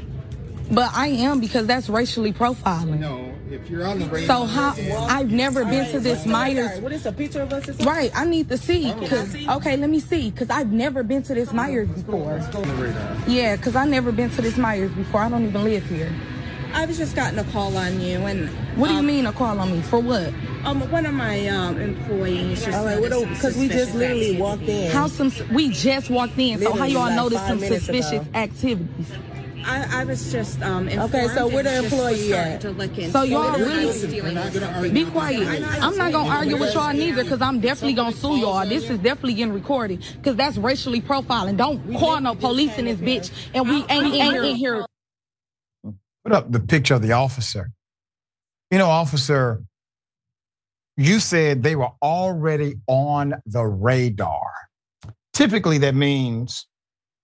But I am because that's racially profiling. No, if you're on the radar. So how? I've never been right, to this Myers. What is a picture of us? Right, I need to see. Cause, okay, let me see. Cause I've never been to this Myers before. Yeah, cause I never been to this Myers before. I don't even live here. I was just gotten a call on you, and what do you um, mean a call on me for what? Um, one of my um employees just because we just literally activity. walked in. How some we just walked in, literally so how y'all like noticed some suspicious ago. activities? I, I, was just um okay. So we're the employee at? So y'all really stealing be quiet. I'm not gonna argue with y'all neither because I'm definitely gonna sue y'all. This is definitely getting recorded because that's racially profiling. Don't call no police in this bitch, and we ain't, ain't in here put up the picture of the officer. You know, officer, you said they were already on the radar. Typically, that means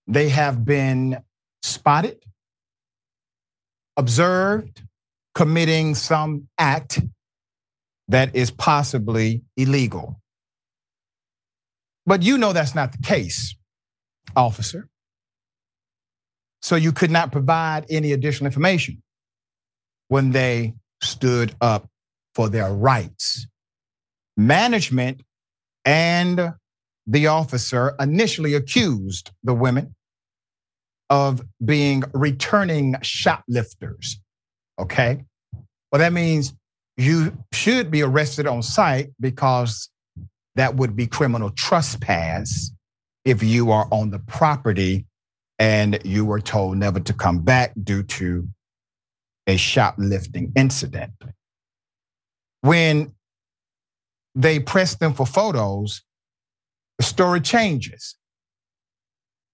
they have been spotted, observed, committing some act that is possibly illegal. But you know that's not the case, officer so you could not provide any additional information when they stood up for their rights. Management and the officer initially accused the women of being returning shoplifters. Okay. Well, that means you should be arrested on site because that would be criminal trespass if you are on the property and you were told never to come back due to a shoplifting incident. When they press them for photos, the story changes,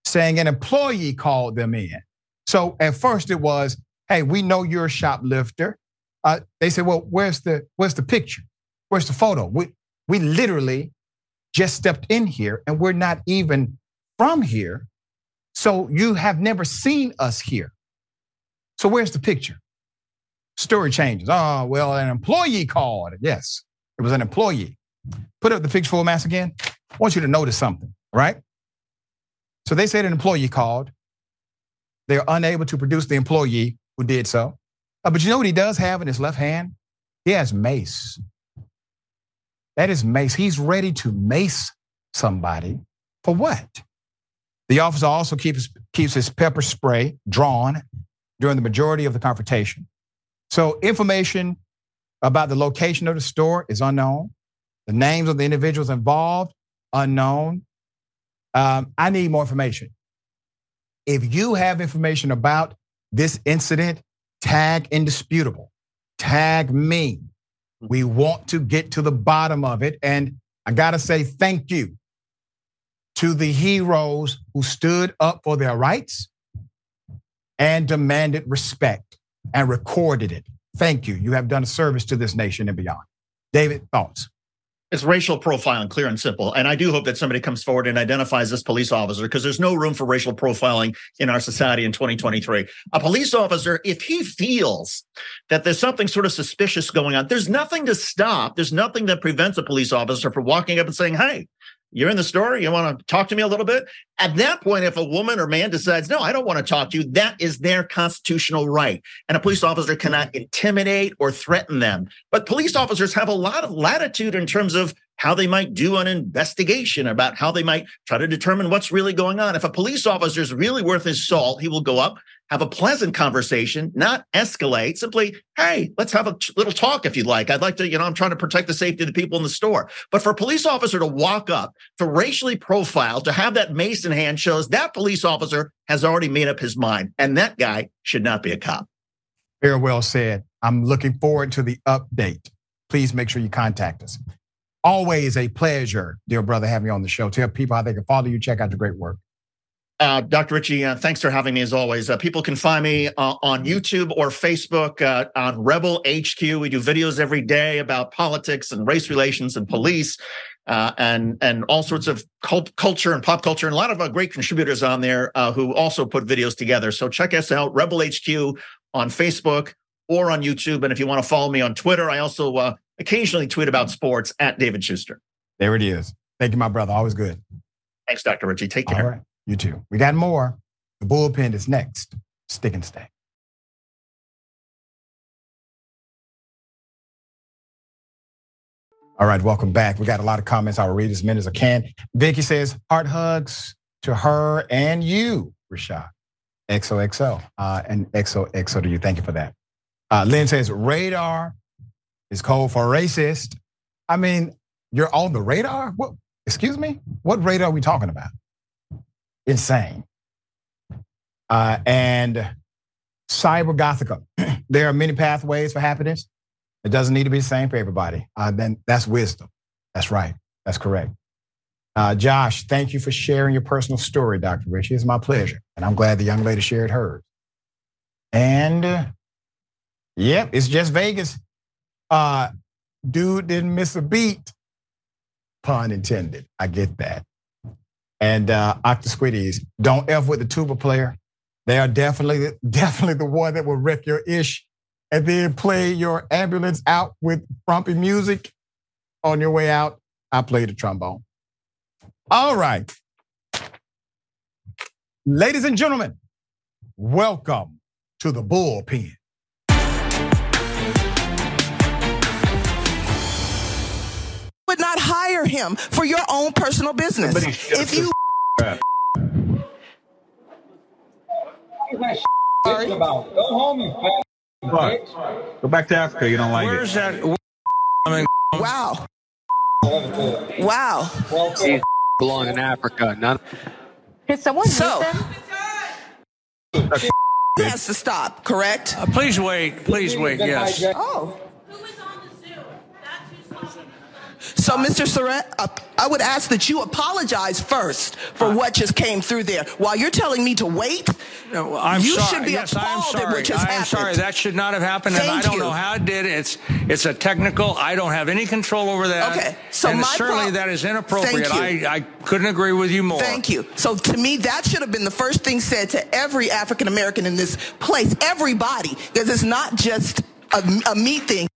saying an employee called them in. So at first it was, "Hey, we know you're a shoplifter." Uh, they said, "Well, where's the where's the picture? Where's the photo?" We we literally just stepped in here, and we're not even from here. So you have never seen us here. So where's the picture? Story changes. Oh, well, an employee called. Yes, it was an employee. Put up the picture full mass again. I want you to notice something, right? So they said an employee called. They're unable to produce the employee who did so. Uh, but you know what he does have in his left hand? He has mace. That is mace. He's ready to mace somebody for what? The officer also keeps, keeps his pepper spray drawn during the majority of the confrontation. So, information about the location of the store is unknown. The names of the individuals involved, unknown. Um, I need more information. If you have information about this incident, tag indisputable, tag me. We want to get to the bottom of it. And I got to say thank you to the heroes who stood up for their rights and demanded respect and recorded it. Thank you. You have done a service to this nation and beyond. David, thoughts? It's racial profiling, clear and simple. And I do hope that somebody comes forward and identifies this police officer because there's no room for racial profiling in our society in 2023. A police officer, if he feels that there's something sort of suspicious going on, there's nothing to stop. There's nothing that prevents a police officer from walking up and saying, Hey, you're in the store. You want to talk to me a little bit? At that point, if a woman or man decides, no, I don't want to talk to you, that is their constitutional right. And a police officer cannot intimidate or threaten them. But police officers have a lot of latitude in terms of how they might do an investigation about how they might try to determine what's really going on. If a police officer is really worth his salt, he will go up, have a pleasant conversation, not escalate. Simply, hey, let's have a little talk if you'd like. I'd like to, you know, I'm trying to protect the safety of the people in the store. But for a police officer to walk up, to racially profile, to have that mace in hand shows that police officer has already made up his mind. And that guy should not be a cop. Very well said. I'm looking forward to the update. Please make sure you contact us. Always a pleasure, dear brother, having you on the show. Tell people how they can follow you, check out your great work. Uh, Dr. Richey, uh, thanks for having me as always. Uh, people can find me uh, on YouTube or Facebook uh, on Rebel HQ. We do videos every day about politics and race relations and police uh, and and all sorts of cult- culture and pop culture, and a lot of great contributors on there who also put videos together. So check us out, Rebel HQ on Facebook or on YouTube. And if you want to follow me on Twitter, I also occasionally tweet about sports at David Shuster. There it is. Thank you, my brother. Always good. Thanks, Dr. Richey. Take care. All right. You too. We got more. The bullpen is next. Stick and stay. All right, welcome back. We got a lot of comments. I'll read as many as I can. Vicky says, heart hugs to her and you, Rashad. XOXO. Uh, and XOXO to you. Thank you for that. Uh, Lynn says, radar is code for racist. I mean, you're on the radar? What? Excuse me? What radar are we talking about? insane. Uh, and cyber Gothica, there are many pathways for happiness. It doesn't need to be the same for everybody. Uh, then that's wisdom. That's right. That's correct. Uh, Josh, thank you for sharing your personal story, Dr. Richey. It's my pleasure. And I'm glad the young lady shared hers. And uh, yep, it's just Vegas. Uh, dude didn't miss a beat. Pun intended. I get that and uh, Octosquidies. Don't F with the tuba player. They are definitely, definitely the one that will wreck your ish and then play your ambulance out with frumpy music on your way out. I play the trombone. All right. Ladies and gentlemen, welcome to the bullpen. Would not hire him for your own personal business. If you Sorry. Go home, you fat Go back to Africa. You don't like Where's it. Where's that? Wow. Wow. He belong in Africa. Not. Did someone So- mute them? Has to stop, correct? Uh, please wait. Please wait. Yes. Oh. So, Mr. Surratt, uh, I would ask that you apologize first for what just came through there. While you're telling me to wait, No, I'm you sorry. should be yes, appalled at sorry. what just I am happened. sorry. That should not have happened, Thank and I don't you. know how it did. It's it's a technical. I don't have any control over that. Okay, so and my certainly that is inappropriate. Thank you. I I couldn't agree with you more. Thank you. So to me, that should have been the first thing said to every African American in this place, everybody, because it's not just a, a me thing.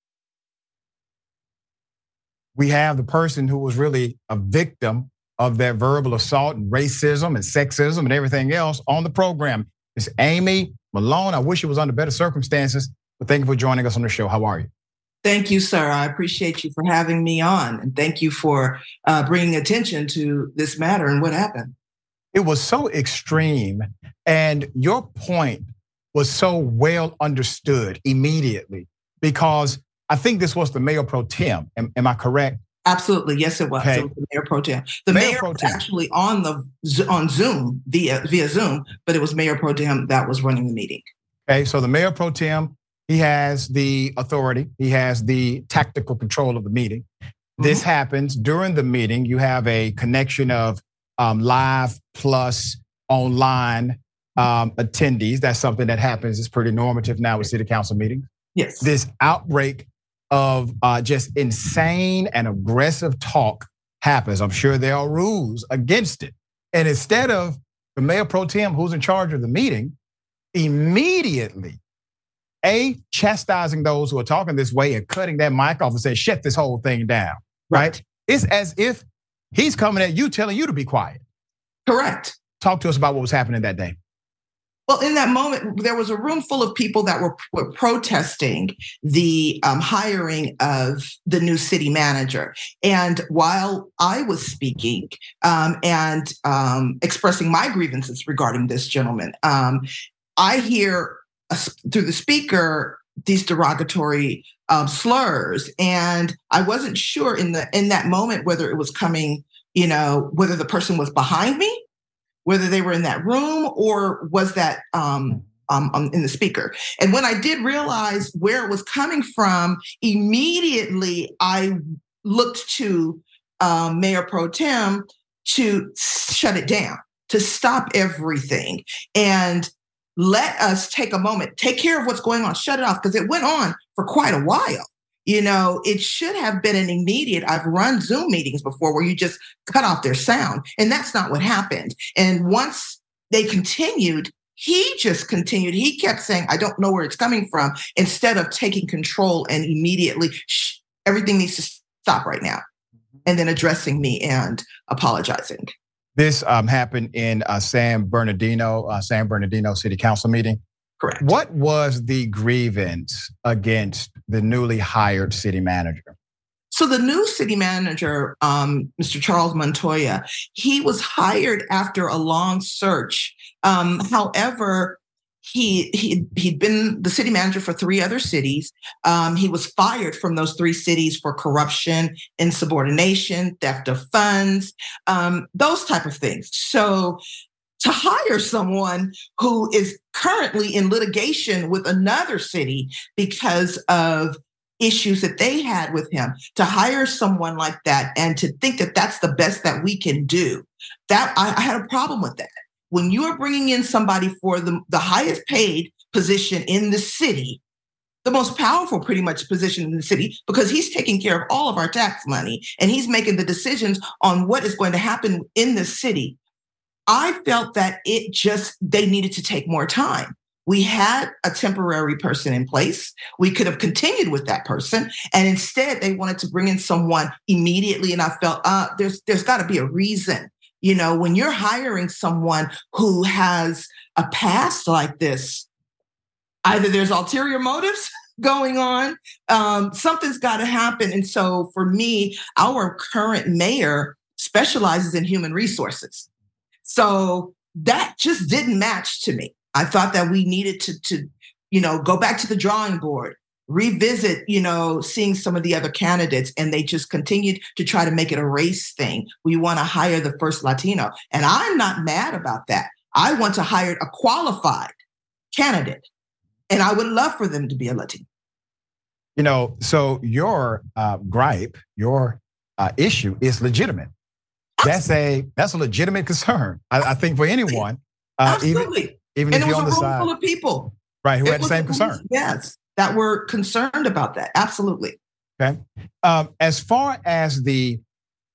We have the person who was really a victim of that verbal assault and racism and sexism and everything else on the program. It's Amy Malone. I wish it was under better circumstances, but thank you for joining us on the show. How are you? Thank you, sir. I appreciate you for having me on, and thank you for uh, bringing attention to this matter and what happened. It was so extreme, and your point was so well understood immediately because I think this was the mayor pro tem. Am, am I correct? Absolutely, yes, it was. Okay. It was the mayor pro tem. The Mayor mayor, pro was tem. actually on the on Zoom via via Zoom, but it was mayor pro tem that was running the meeting. Okay, so the mayor pro tem, he has the authority, he has the tactical control of the meeting. This happens during the meeting. You have a connection of um, live plus online um, attendees. That's something that happens. It's pretty normative now with city council meetings. Yes. This outbreak of uh, just insane and aggressive talk happens, I'm sure there are rules against it. And instead of the mayor pro tem, who's in charge of the meeting, immediately, A, chastising those who are talking this way and cutting that mic off and say, shut this whole thing down, right? It's as if he's coming at you, telling you to be quiet. Correct. Talk to us about what was happening that day. Well, in that moment, there was a room full of people that were, were protesting the um, hiring of the new city manager. And while I was speaking um, and um, expressing my grievances regarding this gentleman, um, I hear uh, through the speaker these derogatory um, slurs, and I wasn't sure in the in that moment whether it was coming, you know, whether the person was behind me whether they were in that room or was that um, um, um, in the speaker. And when I did realize where it was coming from, immediately I looked to um, Mayor Pro Tem to shut it down, to stop everything, and let us take a moment, take care of what's going on, shut it off, because it went on for quite a while you know, it should have been an immediate. I've run Zoom meetings before where you just cut off their sound, and that's not what happened. And once they continued, he just continued. He kept saying, I don't know where it's coming from, instead of taking control and immediately, Shh, everything needs to stop right now. And then addressing me and apologizing. This um, happened in uh, San Bernardino, uh, San Bernardino City Council meeting. Correct. What was the grievance against the newly hired city manager? So the new city manager, um, Mr. Charles Montoya, he was hired after a long search. Um, however, he he he'd been the city manager for three other cities. Um, he was fired from those three cities for corruption, insubordination, theft of funds, um, those type of things. So to hire someone who is currently in litigation with another city because of issues that they had with him. To hire someone like that and to think that that's the best that we can do that i, I had a problem with that. When you are bringing in somebody for the, the highest paid position in the city the most powerful pretty much position in the city because he's taking care of all of our tax money and he's making the decisions on what is going to happen in the city I felt that it just, they needed to take more time. We had a temporary person in place. We could have continued with that person. And instead, they wanted to bring in someone immediately. And I felt, uh, there's, there's got to be a reason. You know, when you're hiring someone who has a past like this, either there's ulterior motives going on, um, something's got to happen. And so for me, our current mayor specializes in human resources. So that just didn't match to me. I thought that we needed to, to, you know, go back to the drawing board, revisit, you know, seeing some of the other candidates, and they just continued to try to make it a race thing. We want to hire the first Latino. And I'm not mad about that. I want to hire a qualified candidate. And I would love for them to be a Latino. You know, so your uh, gripe, your uh, issue is legitimate that's a that's a legitimate concern. I, I think for anyone, uh, Absolutely. even even and if you're on the side, full of people, right, who it had the same concern. Yes, that were concerned about that. Absolutely. Okay. Um, as far as the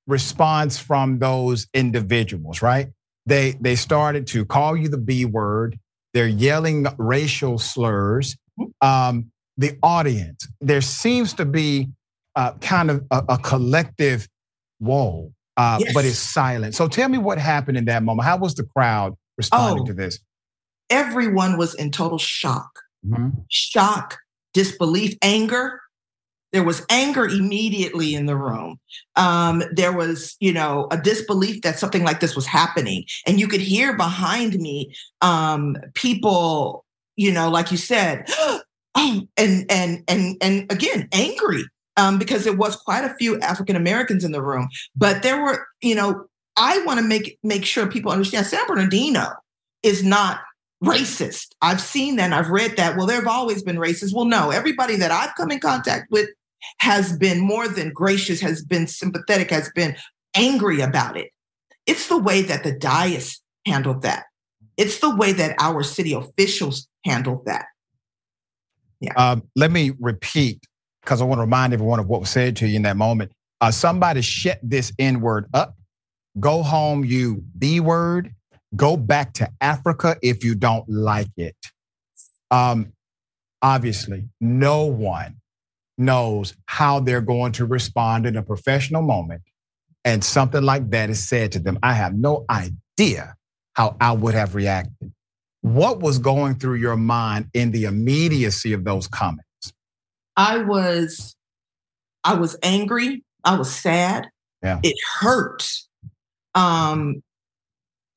response from those individuals, right? They they started to call you the B word. They're yelling racial slurs. Um, the audience, there seems to be uh, kind of a, a collective whoa uh, yes. but it's silent. So tell me what happened in that moment. How was the crowd responding oh, to this? Everyone was in total shock, mm-hmm. shock, disbelief, anger. There was anger immediately in the room. Um, there was, you know, a disbelief that something like this was happening, and you could hear behind me um, people, you know, like you said, oh, and and and and again, angry um, because there was quite a few African Americans in the room. But there were, you know, I want to make make sure people understand San Bernardino is not racist. I've seen that and I've read that. Well, there have always been racists. Well, no, everybody that I've come in contact with has been more than gracious, has been sympathetic, has been angry about it. It's the way that the dais handled that. It's the way that our city officials handled that. Yeah. Um, let me repeat because I want to remind everyone of what was said to you in that moment. Uh, somebody shut this N word up. Go home, you B word. Go back to Africa if you don't like it. Um, obviously, no one knows how they're going to respond in a professional moment and something like that is said to them. I have no idea how I would have reacted. What was going through your mind in the immediacy of those comments? I was I was angry, I was sad. Yeah. It hurt. Um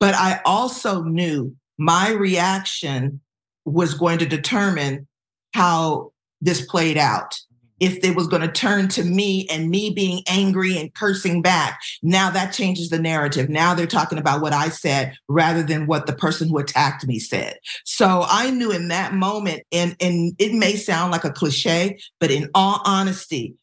but I also knew my reaction was going to determine how this played out if they was going to turn to me and me being angry and cursing back. Now that changes the narrative. Now they're talking about what i said rather than what the person who attacked me said. So i knew in that moment and and it may sound like a cliche but in all honesty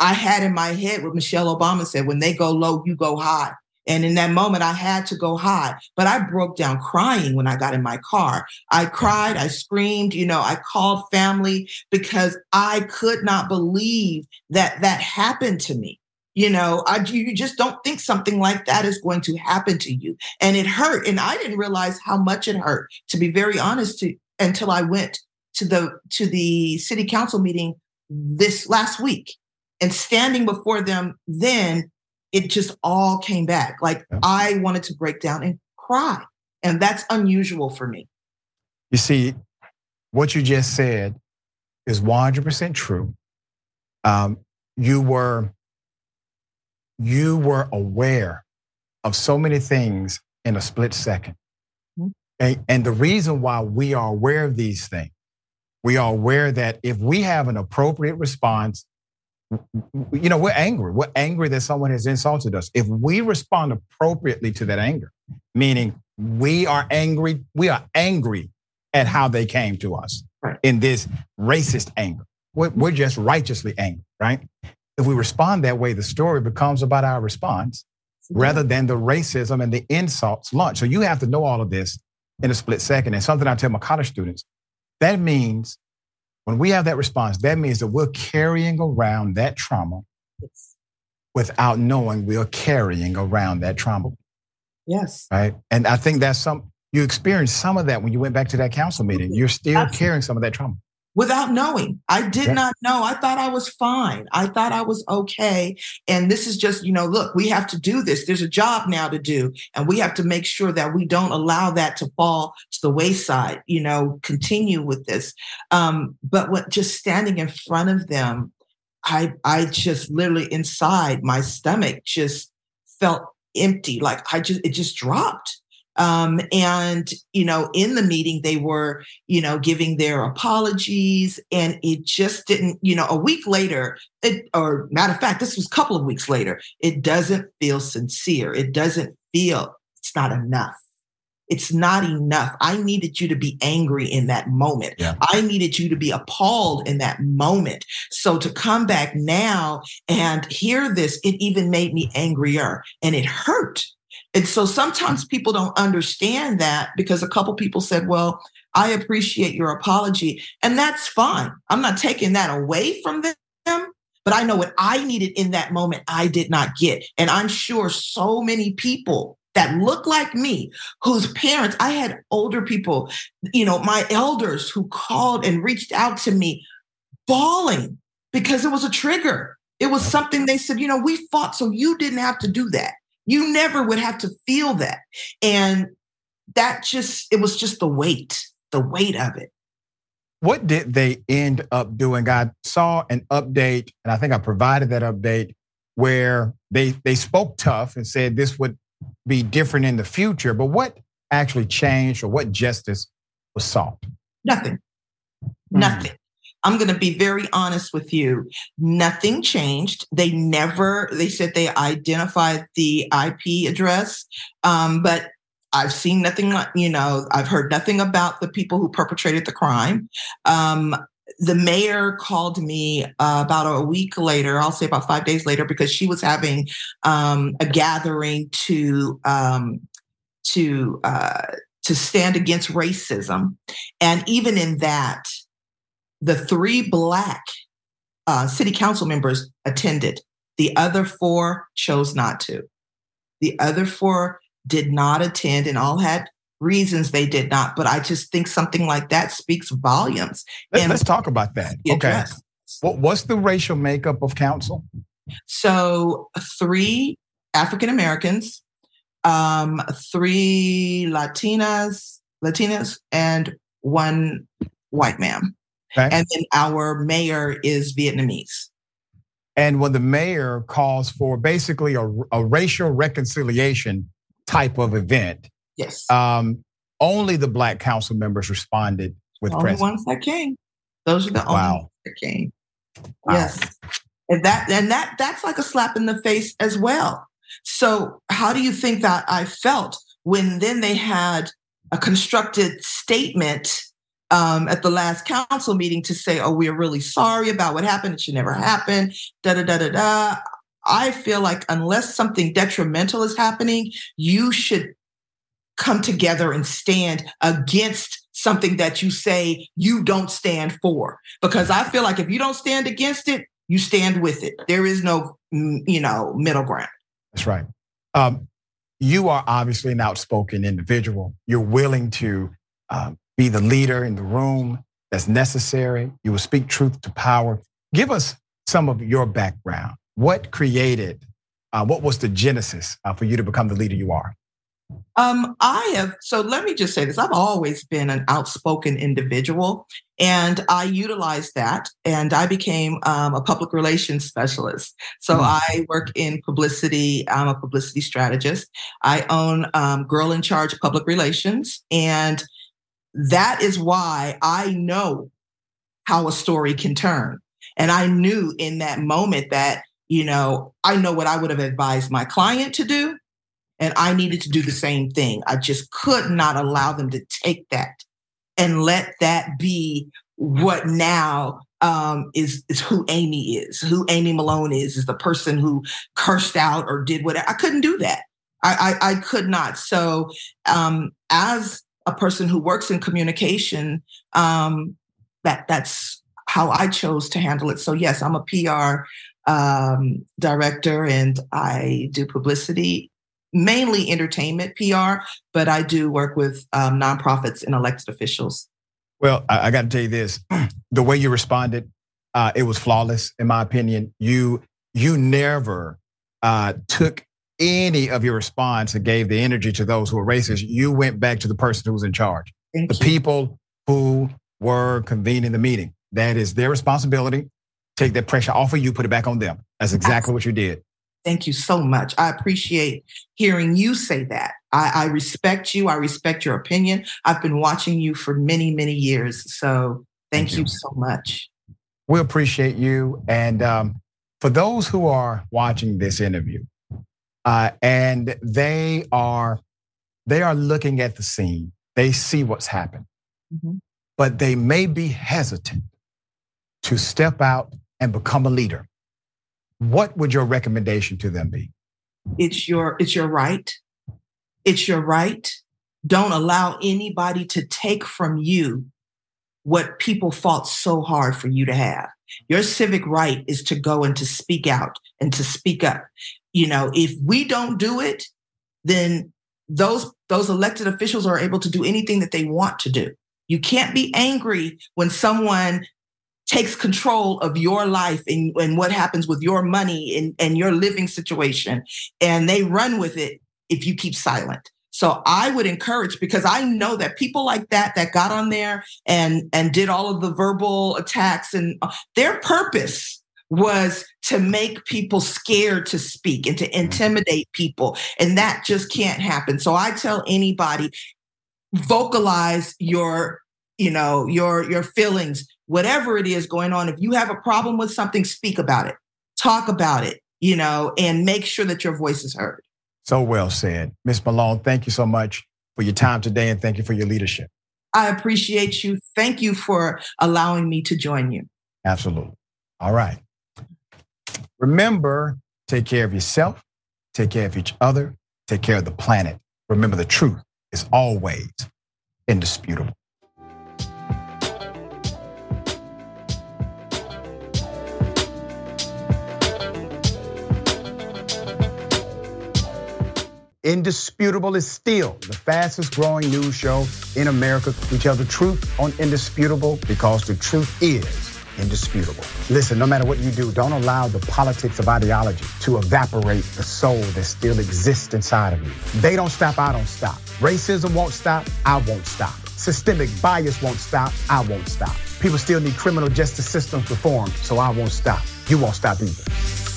i had in my head what michelle obama said when they go low you go high and in that moment, I had to go high, but I broke down crying when I got in my car. I cried, I screamed, you know, I called family because I could not believe that that happened to me. You know, I, you just don't think something like that is going to happen to you. And it hurt. And I didn't realize how much it hurt, to be very honest, to, until I went to the to the city council meeting this last week and standing before them then it just all came back. Like yeah. I wanted to break down and cry. And that's unusual for me. You see, what you just said is 100% true. Um, you were you were aware of so many things in a split 2nd mm-hmm. and, and the reason why we are aware of these things, we are aware that if we have an appropriate response you know, we're angry. We're angry that someone has insulted us. If we respond appropriately to that anger, meaning we are angry, we are angry at how they came to us in this racist anger. We're, we're just righteously angry, right? If we respond that way, the story becomes about our response rather than the racism and the insults launched. So you have to know all of this in a split second. And something I tell my college students that means when we have that response, that means that we're carrying around that trauma yes. without knowing we are carrying around that trauma. Yes. Right. And I think that's some, you experienced some of that when you went back to that council meeting. Mm-hmm. You're still Absolutely. carrying some of that trauma without knowing. I did yeah. not know. I thought I was fine. I thought I was okay. And this is just, you know, look, we have to do this. There's a job now to do. And we have to make sure that we don't allow that to fall to the wayside, you know, continue with this. Um, but what just standing in front of them, I I just literally inside my stomach just felt empty. Like I just it just dropped. Um, and, you know, in the meeting, they were, you know, giving their apologies and it just didn't, you know, a week later, it, or matter of fact, this was a couple of weeks later, it doesn't feel sincere. It doesn't feel, it's not enough. It's not enough. I needed you to be angry in that moment. Yeah. I needed you to be appalled in that moment. So to come back now and hear this, it even made me angrier and it hurt and so sometimes people don't understand that because a couple people said, well, I appreciate your apology. And that's fine. I'm not taking that away from them. But I know what I needed in that moment, I did not get. And I'm sure so many people that look like me, whose parents, I had older people, you know, my elders who called and reached out to me bawling because it was a trigger. It was something they said, you know, we fought so you didn't have to do that. You never would have to feel that. And that just, it was just the weight, the weight of it. What did they end up doing? I saw an update, and I think I provided that update where they they spoke tough and said this would be different in the future. But what actually changed or what justice was sought? Nothing. Hmm. Nothing. I'm going to be very honest with you. Nothing changed. They never, they said they identified the IP address, um, but I've seen nothing, you know, I've heard nothing about the people who perpetrated the crime. Um, the mayor called me uh, about a week later, I'll say about five days later, because she was having um, a gathering to, um, to, uh, to stand against racism. And even in that, the three black uh, city council members attended. The other four chose not to. The other four did not attend and all had reasons they did not. But I just think something like that speaks volumes. Let's, And let's talk about that. Okay. What, what's the racial makeup of council? So three African Americans, um, three Latinas, Latinas, and one white man. Okay. And then our mayor is Vietnamese. And when the mayor calls for basically a, a racial reconciliation type of event, Yes. um, only the black council members responded with the only presence. ones that came. Those are the only Wow. ones that came. Wow. Yes. And that and that that's like a slap in the face as well. So how do you think that I felt when then they had a constructed statement um, at the last council meeting to say, "Oh, we're really sorry about what happened. It should never happen." Da da da da da. I feel like unless something detrimental is happening, you should come together and stand against something that you say you don't stand for. Because I feel like if you don't stand against it, you stand with it. There is no, mm, you know, middle ground. That's right. Um, you are obviously an outspoken individual. You're willing to um, be the leader in the room that's necessary. You will speak truth to power. Give us some of your background. What created, uh, what was the genesis uh, for you to become the leader you are? Um, I have, so let me just say this I've always been an outspoken individual, and I utilized that, and I became um, a public relations specialist. So Mm. I work in publicity, I'm a publicity strategist. I own um, Girl in Charge Public Relations, and that is why I know how a story can turn. And I knew in that moment that, you know, I know what I would have advised my client to do. And I needed to do the same thing. I just could not allow them to take that and let that be what now um, is is who Amy is, who Amy Malone is, is the person who cursed out or did whatever. I couldn't do that. I I, I could not. So um, as a person who works in communication, um, that that's how I chose to handle it. So yes, I'm a PR um, director and I do publicity, mainly entertainment PR, but I do work with um, nonprofits and elected officials. Well, I, I got to tell you this: the way you responded, uh, it was flawless, in my opinion. You you never uh, took any of your response and gave the energy to those who were racist. You went back to the person who was in charge, Thank the you. people who were convening the meeting. That is their responsibility. Take that pressure off of you, put it back on them. That's exactly what you did. Thank you so much. I appreciate hearing you say that. I, I respect you. I respect your opinion. I've been watching you for many, many years. So thank, you. so much. We appreciate you. And um, for those who are watching this interview, and they are they are looking at the scene, they see what's happened, Mhm. but they may be hesitant to step out and become a leader. What would your recommendation to them be? It's your it's your right. It's your right. Don't allow anybody to take from you what people fought so hard for you to have. Your civic right is to go and to speak out and to speak up. You know, if we don't do it, then those those elected officials are able to do anything that they want to do. You can't be angry when someone takes control of your life and, and what happens with your money and, and your living situation and they run with it if you keep silent so i would encourage because i know that people like that that got on there and and did all of the verbal attacks and uh, their purpose was to make people scared to speak and to mm. intimidate people and that just can't happen so i tell anybody vocalize your you know your your feelings whatever it is going on if you have a problem with something speak about it talk about it you know and make sure that your voice is heard So well said. Ms. Malone, thank you so much for your time today and thank you for your leadership. i appreciate you thank you for allowing me to join you Absolutely. All right. Remember, take care of yourself, take care of each other, take care of the planet. Remember, the truth is always indisputable. Indisputable is still the fastest growing news show in America. We tell the truth on Indisputable because the truth is indisputable. Listen, no matter what you do, don't allow the politics of ideology to evaporate the soul that still exists inside of you. They don't stop, I don't stop. Racism won't stop, I won't stop. Systemic bias won't stop, I won't stop. People still need criminal justice systems reformed, so I won't stop. You won't stop either.